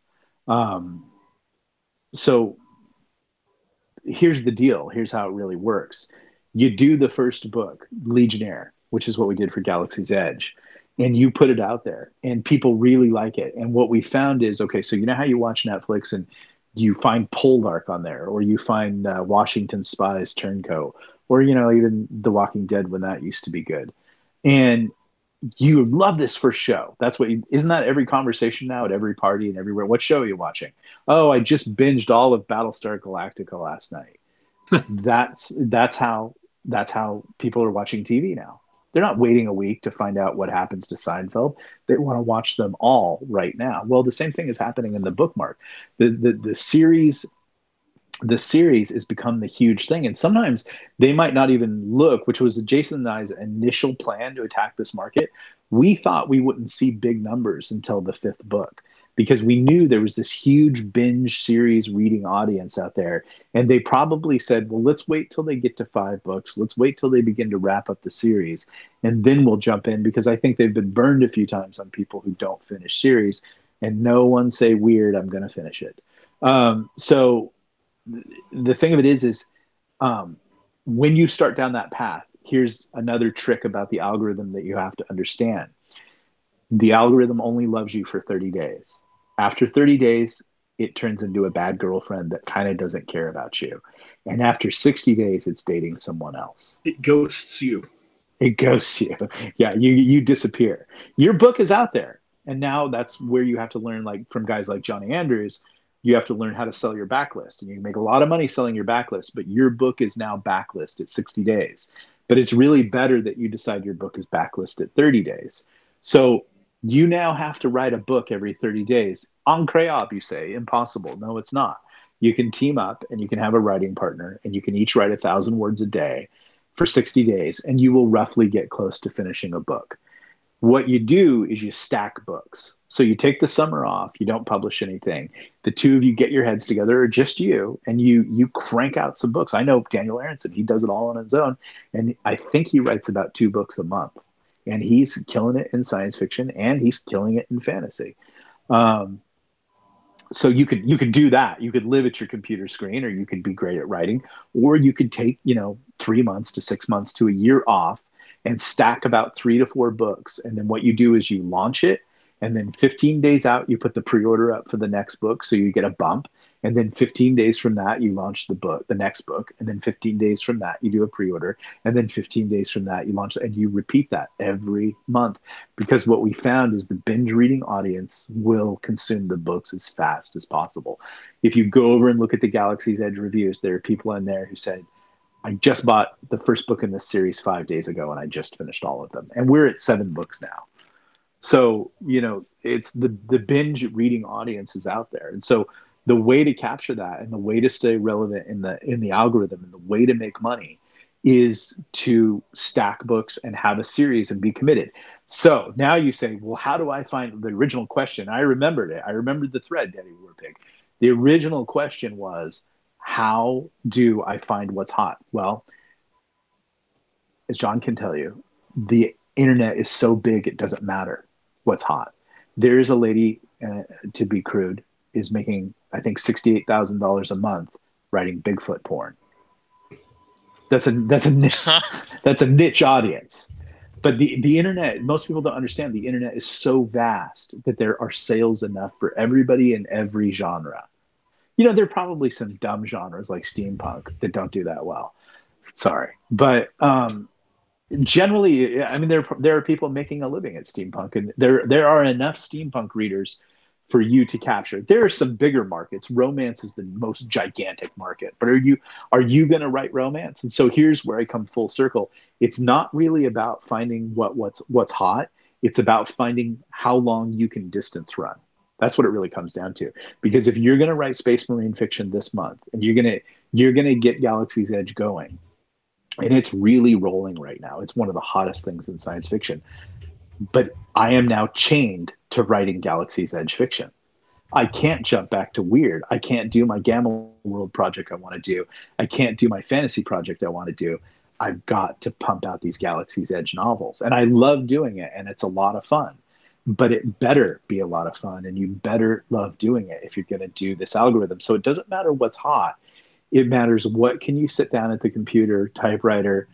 Um, so here's the deal. Here's how it really works. You do the first book, Legionnaire, which is what we did for Galaxy's Edge, and you put it out there, and people really like it. And what we found is okay, so you know how you watch Netflix and you find Poldark on there, or you find uh, Washington Spies Turncoat, or you know even The Walking Dead when that used to be good, and you love this for show. That's what you, isn't that every conversation now at every party and everywhere? What show are you watching? Oh, I just binged all of Battlestar Galactica last night. that's that's how that's how people are watching TV now. They're not waiting a week to find out what happens to Seinfeld. They want to watch them all right now. Well, the same thing is happening in the bookmark. The the, the series the series has become the huge thing. And sometimes they might not even look, which was Jason and I's initial plan to attack this market. We thought we wouldn't see big numbers until the fifth book because we knew there was this huge binge series reading audience out there. And they probably said, well, let's wait till they get to five books. Let's wait till they begin to wrap up the series. And then we'll jump in because I think they've been burned a few times on people who don't finish series. And no one say, weird, I'm going to finish it. Um, so the thing of it is, is um, when you start down that path, here's another trick about the algorithm that you have to understand. The algorithm only loves you for 30 days after 30 days, it turns into a bad girlfriend that kind of doesn't care about you. And after 60 days, it's dating someone else. It ghosts you. It ghosts you. Yeah, you you disappear. Your book is out there. And now that's where you have to learn like from guys like Johnny Andrews, you have to learn how to sell your backlist. And you can make a lot of money selling your backlist, but your book is now backlist at 60 days. But it's really better that you decide your book is backlist at 30 days. So you now have to write a book every 30 days. On Incroyable, you say. Impossible. No, it's not. You can team up and you can have a writing partner and you can each write a thousand words a day for 60 days and you will roughly get close to finishing a book. What you do is you stack books. So you take the summer off, you don't publish anything. The two of you get your heads together, or just you, and you you crank out some books. I know Daniel Arenson, he does it all on his own. And I think he writes about two books a month and he's killing it in science fiction and he's killing it in fantasy. Um, so you could you could do that. You could live at your computer screen, or you could be great at writing, or you could take you know three months to six months to a year off and stack about three to four books. And then what you do is you launch it, and then 15 days out you put the pre-order up for the next book, so you get a bump. And then 15 days from that you launch the book the next book. And then 15 days from that you do a pre-order. And then 15 days from that you launch and you repeat that every month. Because what we found is the binge reading audience will consume the books as fast as possible. If you go over and look at the galaxy's edge reviews there are people in there who said I just bought the first book in this series five days ago and I just finished all of them. And we're at seven books now. So, you know, it's the the binge reading audience is out there. And so the way to capture that and the way to stay relevant in the in the algorithm and the way to make money is to stack books and have a series and be committed. So now you say, well, how do I find the original question? I remembered it. I remembered the thread, Debbie Warpig. The original question was, how do I find what's hot? Well, as John can tell you, the internet is so big it doesn't matter what's hot. There is a lady, uh, to be crude, is making I think sixty eight thousand dollars a month writing Bigfoot porn. That's a that's a that's a niche audience. But the, the internet, most people don't understand the internet is so vast that there are sales enough for everybody in every genre. You know, there are probably some dumb genres like steampunk that don't do that well. Sorry. But um, generally, I mean, there, there are people making a living at steampunk, and there, there are enough steampunk readers for you to capture. There are some bigger markets. Romance is the most gigantic market. But are you are you going to write romance? And so here's where I come full circle. It's not really about finding what what's what's hot. It's about finding how long you can distance run. That's what it really comes down to. Because if you're going to write space marine fiction this month and you're going to you're going to get Galaxy's Edge going, and it's really rolling right now. It's one of the hottest things in science fiction but I am now chained to writing Galaxy's Edge fiction. I can't jump back to weird. I can't do my Gamma World project I want to do. I can't do my fantasy project I want to do. I've got to pump out these Galaxy's Edge novels. And I love doing it, and it's a lot of fun. But it better be a lot of fun, and you better love doing it if you're going to do this algorithm. So it doesn't matter what's hot. It matters what can you sit down at the computer, typewriter,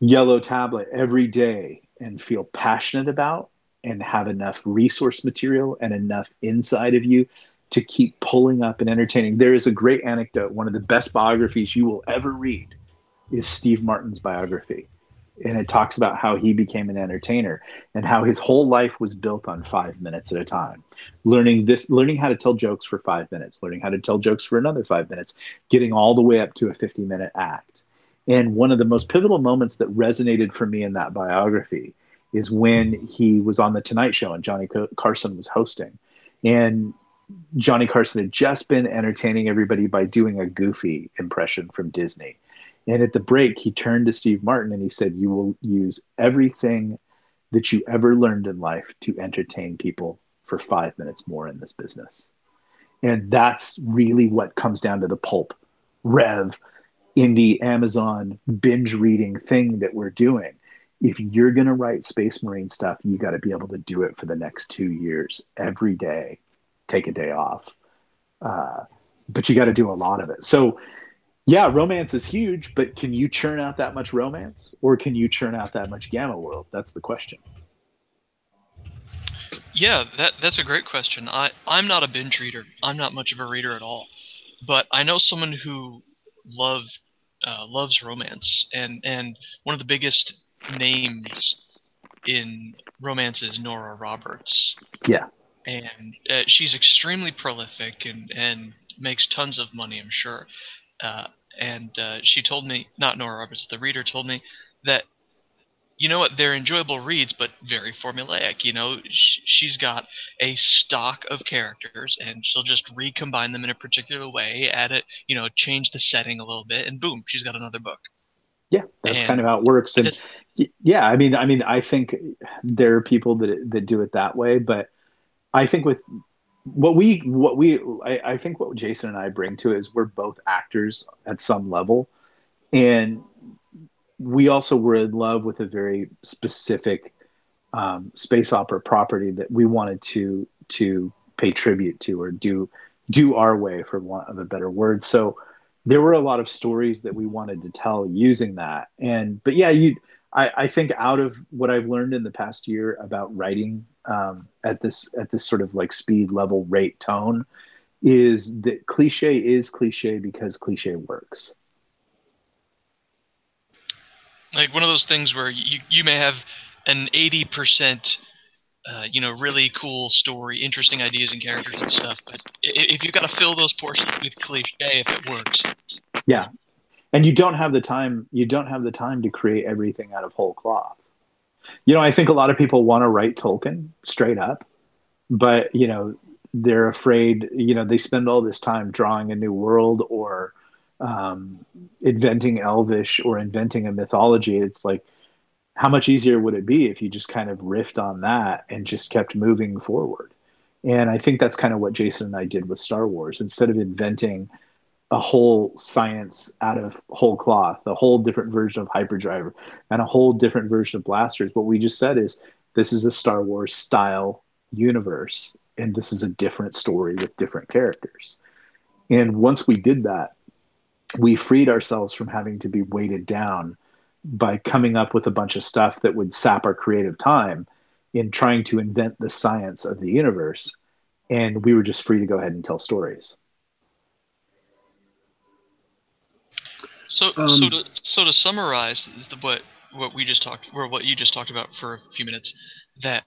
yellow tablet every day and feel passionate about and have enough resource material and enough inside of you to keep pulling up and entertaining. There is a great anecdote. One of the best biographies you will ever read is Steve Martin's biography. And it talks about how he became an entertainer and how his whole life was built on five minutes at a time. Learning this, learning how to tell jokes for five minutes, learning how to tell jokes for another five minutes, getting all the way up to a 50 minute act And one of the most pivotal moments that resonated for me in that biography is when he was on the Tonight Show and Johnny Carson was hosting. And Johnny Carson had just been entertaining everybody by doing a goofy impression from Disney. And at the break, he turned to Steve Martin and he said, You will use everything that you ever learned in life to entertain people for five minutes more in this business. And that's really what comes down to the pulp, rev, indie, Amazon, binge reading thing that we're doing. If you're going to write Space Marine stuff, you got to be able to do it for the next two years every day, take a day off. Uh, but you got to do a lot of it. So, yeah, romance is huge, but can you churn out that much romance or can you churn out that much Gamma World? That's the question. Yeah, that that's a great question. I I'm not a binge reader. I'm not much of a reader at all, but I know someone who love uh, loves romance, and and one of the biggest names in romance is Nora Roberts. Yeah, and uh, she's extremely prolific and and makes tons of money, I'm sure. Uh, and uh, she told me, not Nora Roberts, the reader told me that you know what they're enjoyable reads but very formulaic you know? She's got a stock of characters and she'll just recombine them in a particular way add it you know change the setting a little bit and boom she's got another book. Yeah that's and kind of how it works and yeah i mean i mean i think there are people that that do it that way but i think with what we what we I, I think what jason and i bring to is we're both actors at some level. And we also were in love with a very specific um, space opera property that we wanted to to pay tribute to or do do our way for want of a better word. So there were a lot of stories that we wanted to tell using that. And but yeah you I, I think out of what I've learned in the past year about writing um, at this at this sort of like speed level rate tone is that cliche is cliche because cliche works. Like one of those things where you you may have an 80% uh, you know really cool story interesting ideas and characters and stuff but if you've got to fill those portions with cliche if it works. Yeah. And you don't have the time you don't have the time to create everything out of whole cloth you know i think a lot of people want to write tolkien straight up but you know they're afraid you know they spend all this time drawing a new world or um, inventing Elvish or inventing a mythology. It's like, how much easier would it be if you just kind of riffed on that and just kept moving forward? And I think that's kind of what Jason and I did with Star Wars. Instead of inventing a whole science out of whole cloth, a whole different version of hyperdrive, and a whole different version of blasters, what we just said is this is a Star Wars style universe, and this is a different story with different characters. And once we did that, we freed ourselves from having to be weighted down by coming up with a bunch of stuff that would sap our creative time in trying to invent the science of the universe. And we were just free to go ahead and tell stories so um, so to so to summarize the, what what we just talked or what you just talked about for a few minutes that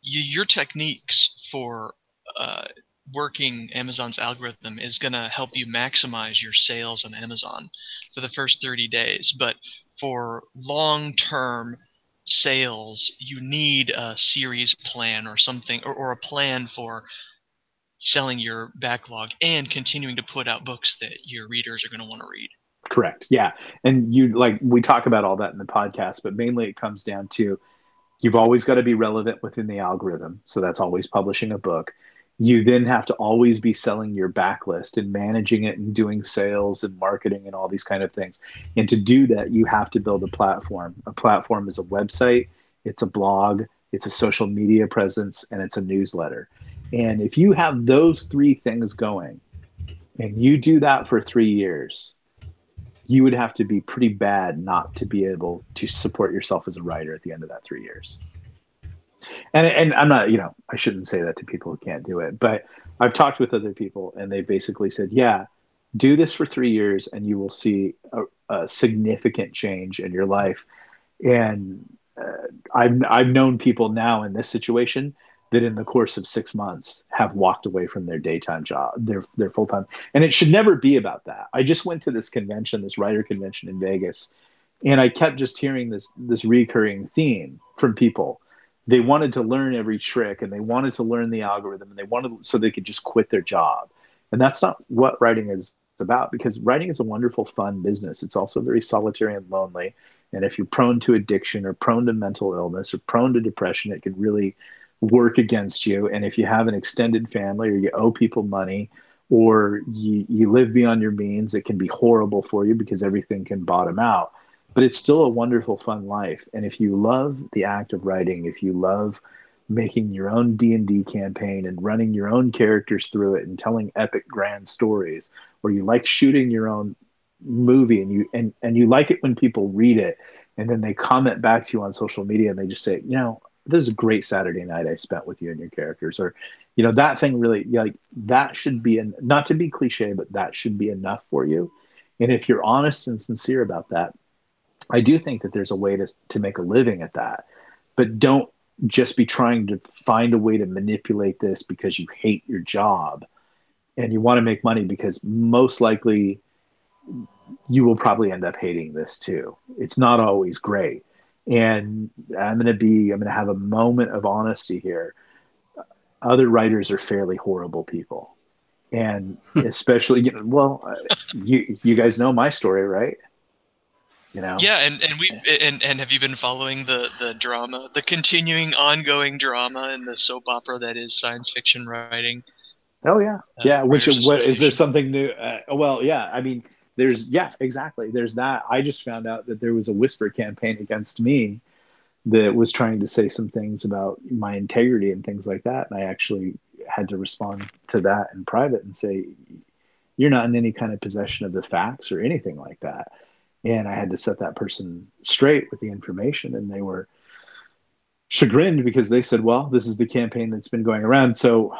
you, your techniques for uh, working Amazon's algorithm is going to help you maximize your sales on Amazon for the first 30 days. But for long term sales, you need a series plan or something, or, or a plan for selling your backlog and continuing to put out books that your readers are going to want to read. Correct. Yeah. And you like, we talk about all that in the podcast, but mainly it comes down to you've always got to be relevant within the algorithm. So that's always publishing a book you then have to always be selling your backlist and managing it and doing sales and marketing and all these kind of things and to do that you have to build a platform a platform is a website it's a blog it's a social media presence and it's a newsletter and if you have those three things going and you do that for three years you would have to be pretty bad not to be able to support yourself as a writer at the end of that three years and and I'm not, you know, I shouldn't say that to people who can't do it, but I've talked with other people and they basically said, yeah, do this for three years and you will see a, a significant change in your life. And uh, I've I've known people now in this situation that in the course of six months have walked away from their daytime job, their their full time, and it should never be about that. I just went to this convention, this writer convention in Vegas, and I kept just hearing this this recurring theme from people. They wanted to learn every trick, and they wanted to learn the algorithm, and they wanted so they could just quit their job, and that's not what writing is about because writing is a wonderful, fun business. It's also very solitary and lonely. And if you're prone to addiction or prone to mental illness or prone to depression, it can really work against you. And if you have an extended family or you owe people money or you, you live beyond your means, it can be horrible for you because everything can bottom out. But it's still a wonderful, fun life. And if you love the act of writing, if you love making your own D&D campaign and running your own characters through it and telling epic grand stories or you like shooting your own movie and you and, and you like it when people read it and then they comment back to you on social media and they just say you know this is a great Saturday night I spent with you and your characters, or you know that thing really like that should be an, not to be cliche, but that should be enough for you. And if you're honest and sincere about that, I do think that there's a way to to make a living at that. But don't just be trying to find a way to manipulate this because you hate your job and you want to make money because most likely you will probably end up hating this too. It's not always great and i'm going to be i'm going to have a moment of honesty here. Other writers are fairly horrible people. And especially you know, well uh, you you guys know my story right? You know? Yeah and and we and and have you been following the the drama the continuing ongoing drama in the soap opera that is science fiction writing? Oh yeah. Uh, yeah which is what is there something new? Uh, well yeah i mean there's yeah exactly. There's that. I just found out that there was a whisper campaign against me that was trying to say some things about my integrity and things like that. And i actually had to respond to that in private and say you're not in any kind of possession of the facts or anything like that. And i had to set that person straight with the information. And they were chagrined because they said well this is the campaign that's been going around. So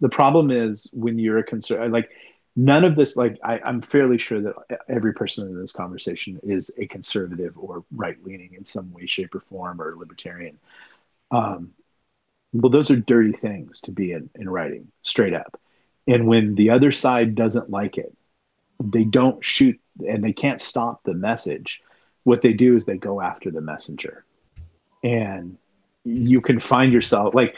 the problem is when you're a concern like none of this like I, am fairly sure that every person in this conversation is a conservative or right leaning in some way shape or form or libertarian. Um, well those are dirty things to be in, in writing straight up. And when the other side doesn't like it they don't shoot and they can't stop the message. What they do is they go after the messenger. And you can find yourself like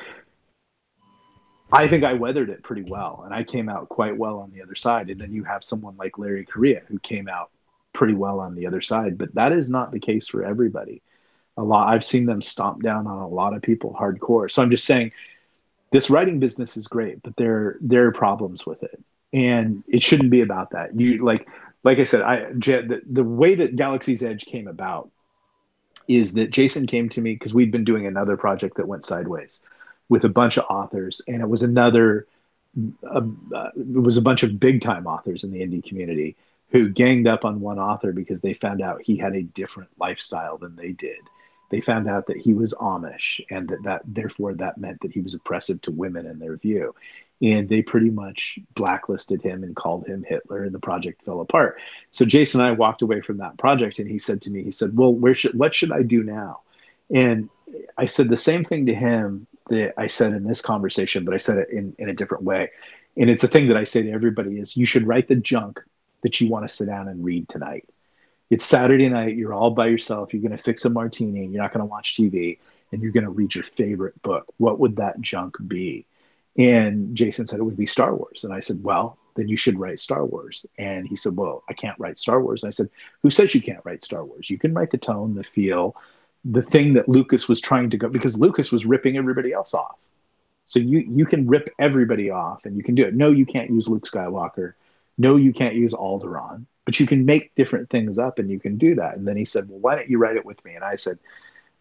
I think I weathered it pretty well, and I came out quite well on the other side. And then you have someone like Larry Correia who came out pretty well on the other side, but that is not the case for everybody. A lot I've seen them stomp down on a lot of people hardcore. So I'm just saying, this writing business is great, but there there are problems with it, and it shouldn't be about that. You like like I said, I the, the way that Galaxy's Edge came about is that Jason came to me because we'd been doing another project that went sideways with a bunch of authors, and it was another. Uh, it was a bunch of big time authors in the indie community who ganged up on one author because they found out he had a different lifestyle than they did. They found out that he was Amish, and that, that therefore that meant that he was oppressive to women in their view. And they pretty much blacklisted him and called him Hitler, and the project fell apart. So Jason and I walked away from that project, and he said to me, he said, "Well, where should what should I do now?" And I said the same thing to him that I said in this conversation, but I said it in, in a different way. And it's a thing that I say to everybody is you should write the junk that you want to sit down and read tonight. It's Saturday night, you're all by yourself, you're going to fix a martini, you're not going to watch TV, and you're going to read your favorite book. What would that junk be? And Jason said it would be Star Wars. And I said, well, then you should write Star Wars. And he said, well, I can't write Star Wars. And I said, who says you can't write Star Wars? You can write the tone, the feel, the thing that Lucas was trying to go because Lucas was ripping everybody else off. So you you can rip everybody off and you can do it. No, you can't use Luke Skywalker. No, you can't use Alderaan, but you can make different things up and you can do that. And then he said, "Well, why don't you write it with me?" And I said,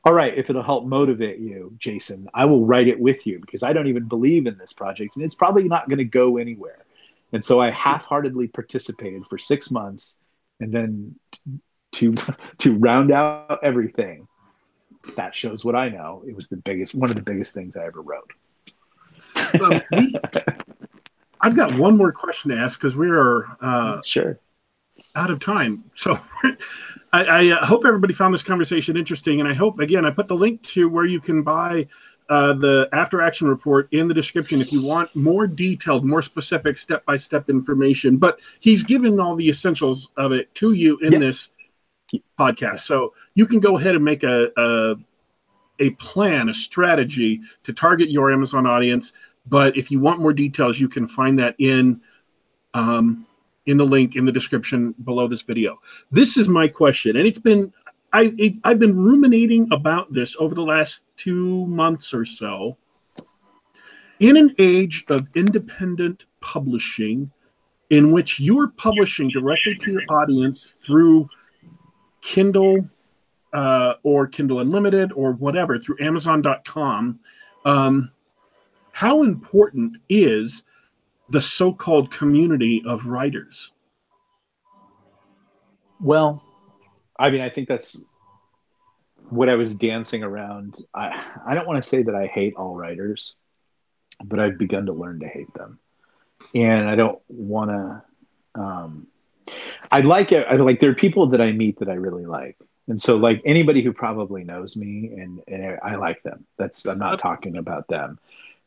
"All right, if it'll help motivate you, Jason, I will write it with you because I don't even believe in this project and it's probably not going to go anywhere." And so I half-heartedly participated for 6 months and then to to round out everything that shows what I know. It was the biggest, one of the biggest things I ever wrote. um, we, I've got one more question to ask because we are uh, sure out of time. So I, I uh, hope everybody found this conversation interesting, and I hope again I put the link to where you can buy uh, the after action report in the description if you want more detailed, more specific step by step information. But he's given all the essentials of it to you in this podcast. So you can go ahead and make a, a a plan, a strategy to target your Amazon audience. But if you want more details, you can find that in um, in the link in the description below this video. This is my question, and it's been I it, I've been ruminating about this over the last two months or so. In an age of independent publishing, in which you're publishing directly to your audience through Kindle uh, or Kindle Unlimited or whatever through Amazon.com, um, how important is the so-called community of writers? Well, I mean, I think that's what I was dancing around. I I don't want to say that I hate all writers, but I've begun to learn to hate them, and I don't want to. Um, I like it. I like there are people that I meet that I really like, and so like anybody who probably knows me and, and I like them. That's I'm not talking about them.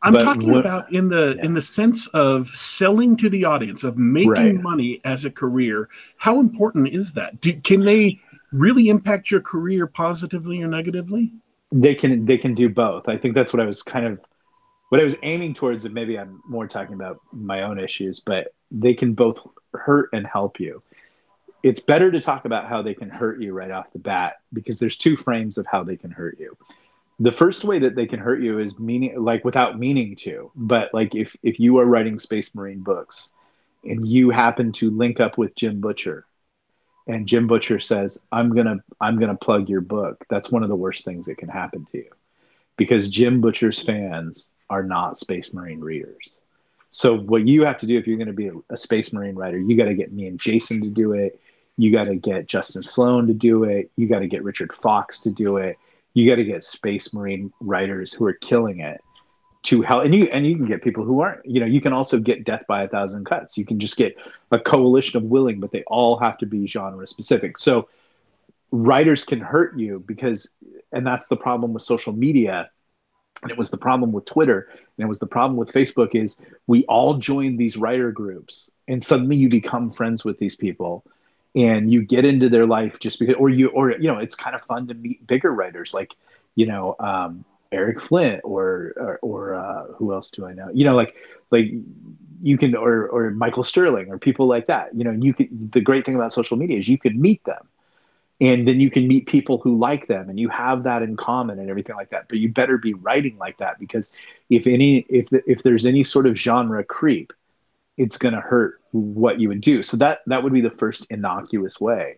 I'm but talking what, about in the yeah. in the sense of selling to the audience, of making right. money as a career. How important is that? Do, can they really impact your career positively or negatively? They can. They can do both. I think that's what I was kind of what I was aiming towards. And maybe I'm more talking about my own issues, but they can both hurt and help you. It's better to talk about how they can hurt you right off the bat because there's two frames of how they can hurt you the first way that they can hurt you is meaning like without meaning to but like if if you are writing space marine books and you happen to link up with jim butcher and jim butcher says i'm gonna i'm gonna plug your book that's one of the worst things that can happen to you because jim butcher's fans are not space marine readers. So what you have to do if you're going to be a, a space marine writer you got to get me and jason to do it. You got to get justin sloan to do it. You got to get richard fox to do it. You got to get space marine writers who are killing it to help and you and you can get people who aren't. You know you can also get death by a thousand cuts. You can just get a coalition of willing but they all have to be genre specific. So writers can hurt you because and that's the problem with social media and it was the problem with twitter and it was the problem with facebook is we all join these writer groups and suddenly you become friends with these people and you get into their life just because or you or you know it's kind of fun to meet bigger writers like you know um, eric flint or or, or uh, who else do i know? You know like like you can or or michael sterling or people like that. You know you could the great thing about social media is you could meet them and then you can meet people who like them and you have that in common and everything like that but you better be writing like that because if any if if there's any sort of genre creep it's going to hurt what you would do. So that that would be the first innocuous way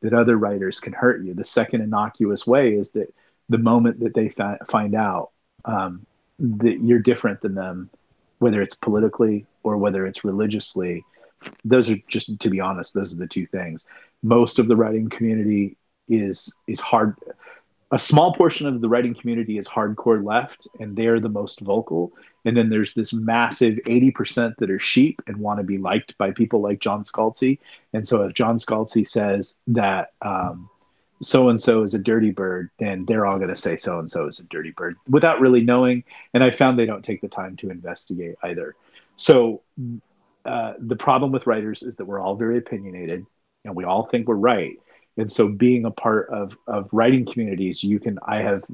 that other writers can hurt you. The second innocuous way is that the moment that they fi- find out um, that you're different than them, whether it's politically or whether it's religiously, those are just to be honest, those are the two things. Most of the writing community is is hard a small portion of the writing community is hardcore left and they're the most vocal. And then there's this massive 80% that are sheep and want to be liked by people like john scalzi. And so if john scalzi says that so and so is a dirty bird then they're all going to say so and so is a dirty bird without really knowing. And i found they don't take the time to investigate either. So uh, the problem with writers is that we're all very opinionated and we all think we're right. And so being a part of of writing communities you can i have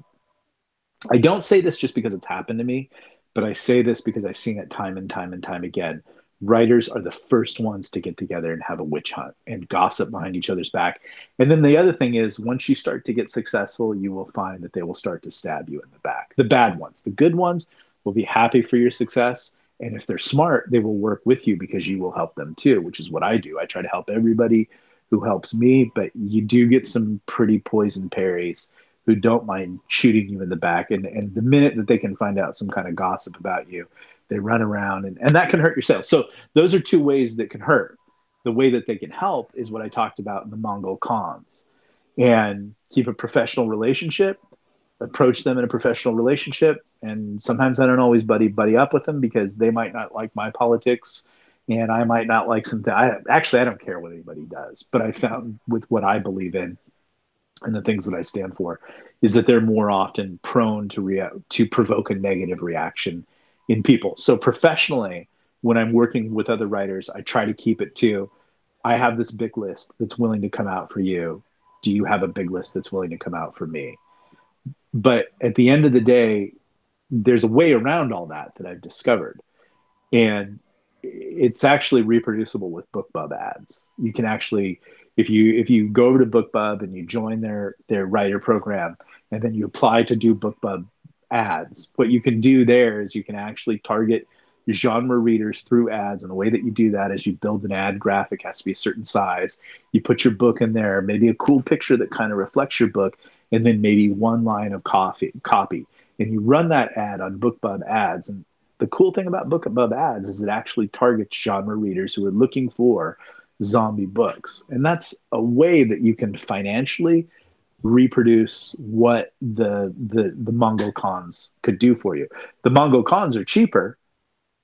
i don't say this just because it's happened to me but i say this because i've seen it time and time and time again. Writers are the first ones to get together and have a witch hunt and gossip behind each other's back. And then the other thing is once you start to get successful you will find that they will start to stab you in the back. The bad ones. The good ones will be happy for your success and if they're smart they will work with you because you will help them too which is what i do i try to help everybody who helps me, but you do get some pretty poison parries who don't mind shooting you in the back. And, and the minute that they can find out some kind of gossip about you, they run around and, and that can hurt your sales. So those are two ways that can hurt. The way that they can help is what I talked about in the Mongol cons and keep a professional relationship, approach them in a professional relationship. And sometimes I don't always buddy buddy up with them because they might not like my politics and I might not like something. I actually I don't care what anybody does, but I found with what I believe in, and the things that I stand for is that they're more often prone to react to provoke a negative reaction in people. So professionally, when I'm working with other writers, I try to keep it to I have this big list that's willing to come out for you. Do you have a big list that's willing to come out for me? But at the end of the day, there's a way around all that that I've discovered. And it's actually reproducible with BookBub ads. You can actually if you if you go over to BookBub and you join their their writer program and then you apply to do BookBub ads, what you can do there is you can actually target genre readers through ads. And the way that you do that is you build an ad graphic, has to be a certain size. You put your book in there, maybe a cool picture that kind of reflects your book, and then maybe one line of coffee, copy. And you run that ad on BookBub ads. And the cool thing about BookBub ads is it actually targets genre readers who are looking for zombie books. And that's a way that you can financially reproduce what the the the Mongol cons could do for you. The Mongol cons are cheaper,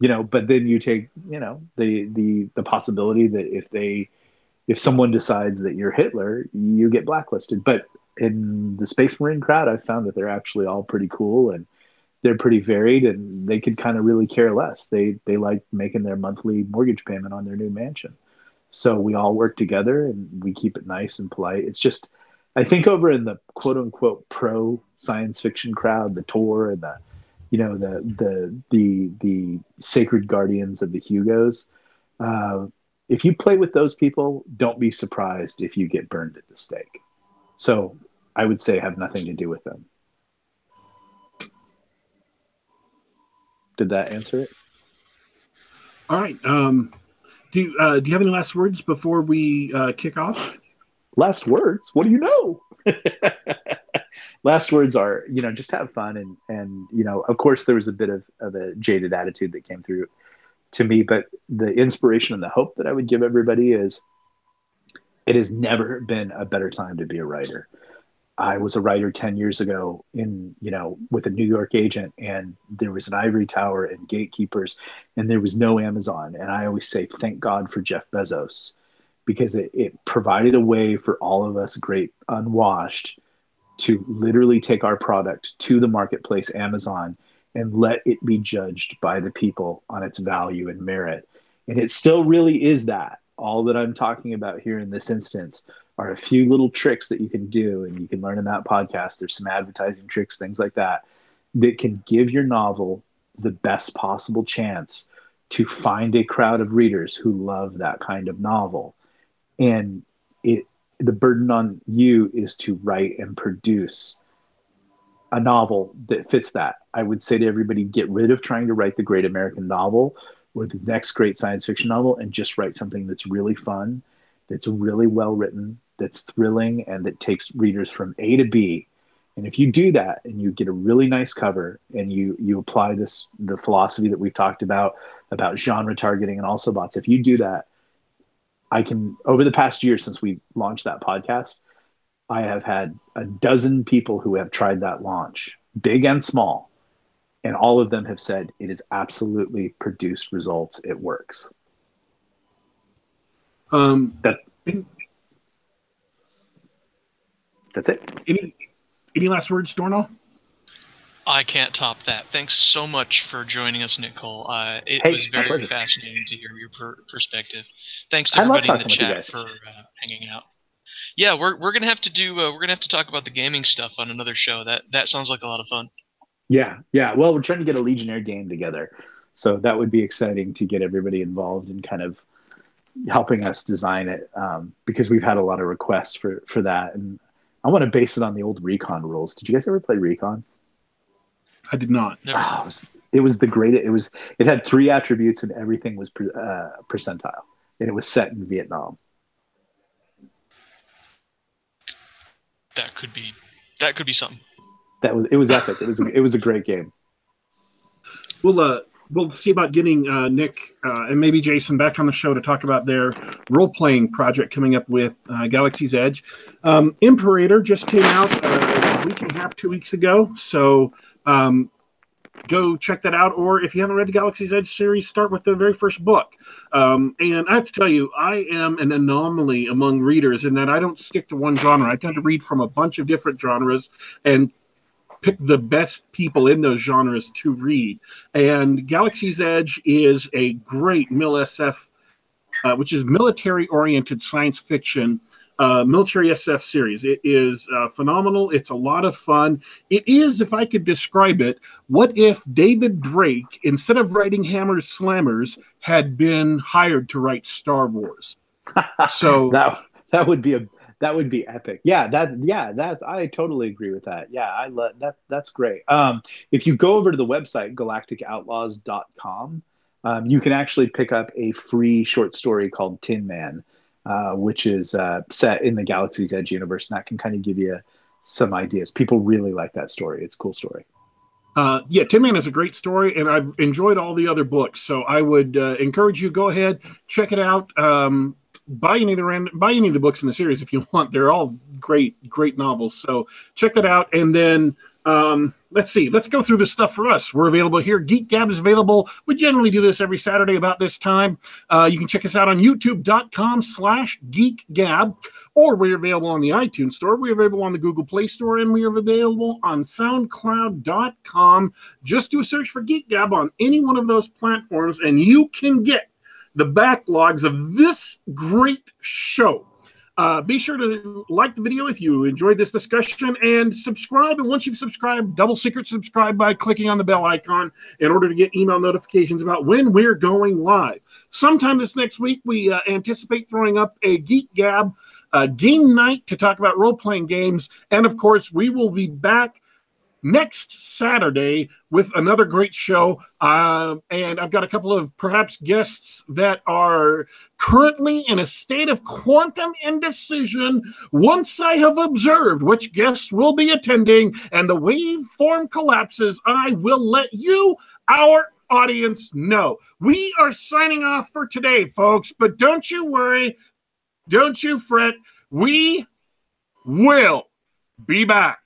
you know, but then you take, you know, the the the possibility that if they if someone decides that you're Hitler, you get blacklisted. But in the Space Marine crowd, I've found that they're actually all pretty cool and they're pretty varied and they could kind of really care less. They they like making their monthly mortgage payment on their new mansion. So we all work together and we keep it nice and polite. It's just, I think over in the quote unquote pro science fiction crowd, the Tor and the, you know, the the the the sacred guardians of the Hugos. Uh, if you play with those people, don't be surprised if you get burned at the stake. So I would say have nothing to do with them. Did that answer it? All right. Um, do you, uh, do you have any last words before we uh, kick off? Last words? What do you know? last words are, you know, just have fun and and you know, of course, there was a bit of of a jaded attitude that came through to me, but the inspiration and the hope that I would give everybody is, it has never been a better time to be a writer. I was a writer 10 years ago in, you know, with a New York agent and there was an ivory tower and gatekeepers and there was no Amazon. And I always say, thank God for Jeff Bezos because it, it provided a way for all of us great unwashed to literally take our product to the marketplace, Amazon, and let it be judged by the people on its value and merit. And it still really is that. All that I'm talking about here in this instance are a few little tricks that you can do and you can learn in that podcast. There's some advertising tricks things like that that can give your novel the best possible chance to find a crowd of readers who love that kind of novel. And it the burden on you is to write and produce a novel that fits that. I would say to everybody get rid of trying to write the great american novel or the next great science fiction novel and just write something that's really fun that's really well written that's thrilling and that takes readers from A to B. And if you do that and you get a really nice cover and you you apply this the philosophy that we've talked about about genre targeting and also boughts, if you do that, I can over the past year since we launched that podcast, I have had a dozen people who have tried that launch, big and small, and all of them have said it has absolutely produced results. It works. Um, that That's it. Any any last words, Dorrinal? I can't top that. Thanks so much for joining us, Nick Cole. Uh, it hey, was very fascinating to hear your per- perspective. Thanks to everybody in the chat for uh, hanging out. Yeah, we're, we're gonna have to do uh, we're gonna have to talk about the gaming stuff on another show. That that sounds like a lot of fun. Yeah, yeah. Well, we're trying to get a Legionnaire game together, so that would be exciting to get everybody involved and kind of helping us design it um, because we've had a lot of requests for for that, and I want to base it on the old Recon rules. Did you guys ever play Recon? I did not. Oh, it, was, it was the great. It was. It had three attributes and everything was uh, percentile, and it was set in Vietnam. That could be. That could be something. That was. It was epic. It was. it was a great game. Well, uh, we'll see about getting uh, Nick uh, and maybe Jason back on the show to talk about their role playing project coming up with uh, Galaxy's Edge. Um, Imperator just came out uh, a week and a half, two weeks ago. So um, go check that out. Or if you haven't read the Galaxy's Edge series, start with the very first book. Um, and I have to tell you, I am an anomaly among readers in that I don't stick to one genre. I tend to read from a bunch of different genres and pick the best people in those genres to read. And Galaxy's Edge is a great MIL SF, uh, which is military oriented science fiction uh, military SF series. It is uh, phenomenal. It's a lot of fun. It is, if I could describe it, what if David Drake, instead of writing Hammers Slammers, had been hired to write Star Wars? So that that would be a that would be epic. Yeah, that yeah, that I totally agree with that. Yeah, I love that that's great. Um, if you go over to the website galacticoutlaws.com, um, you can actually pick up a free short story called Tin Man uh, which is uh, set in the Galaxy's Edge universe, and that can kind of give you some ideas. People really like that story. It's a cool story. Uh, yeah, Tin Man is a great story, and I've enjoyed all the other books. So I would uh, encourage you go ahead, check it out. Um, buy any of the random, buy any of the books in the series if you want. They're all great, great novels. So check that out, and then um, let's see. Let's go through the stuff for us. We're available here. Geek Gab is available. We generally do this every Saturday about this time. Uh, you can check us out on youtube.com slash geekgab, or we're available on the iTunes Store. We're available on the Google Play Store, and we are available on soundcloud.com. Just do a search for Geek Gab on any one of those platforms, and you can get the backlogs of this great show uh, be sure to like the video if you enjoyed this discussion and subscribe. And once you've subscribed, double secret subscribe by clicking on the bell icon in order to get email notifications about when we're going live. Sometime this next week, we uh, anticipate throwing up a Geek Gab uh, game night to talk about role playing games. And of course, we will be back next Saturday with another great show. Uh, and I've got a couple of perhaps guests that are currently in a state of quantum indecision. Once I have observed which guests will be attending and the waveform collapses, I will let you, our audience, know. We are signing off for today, folks, but don't you worry. Don't you fret. We will be back.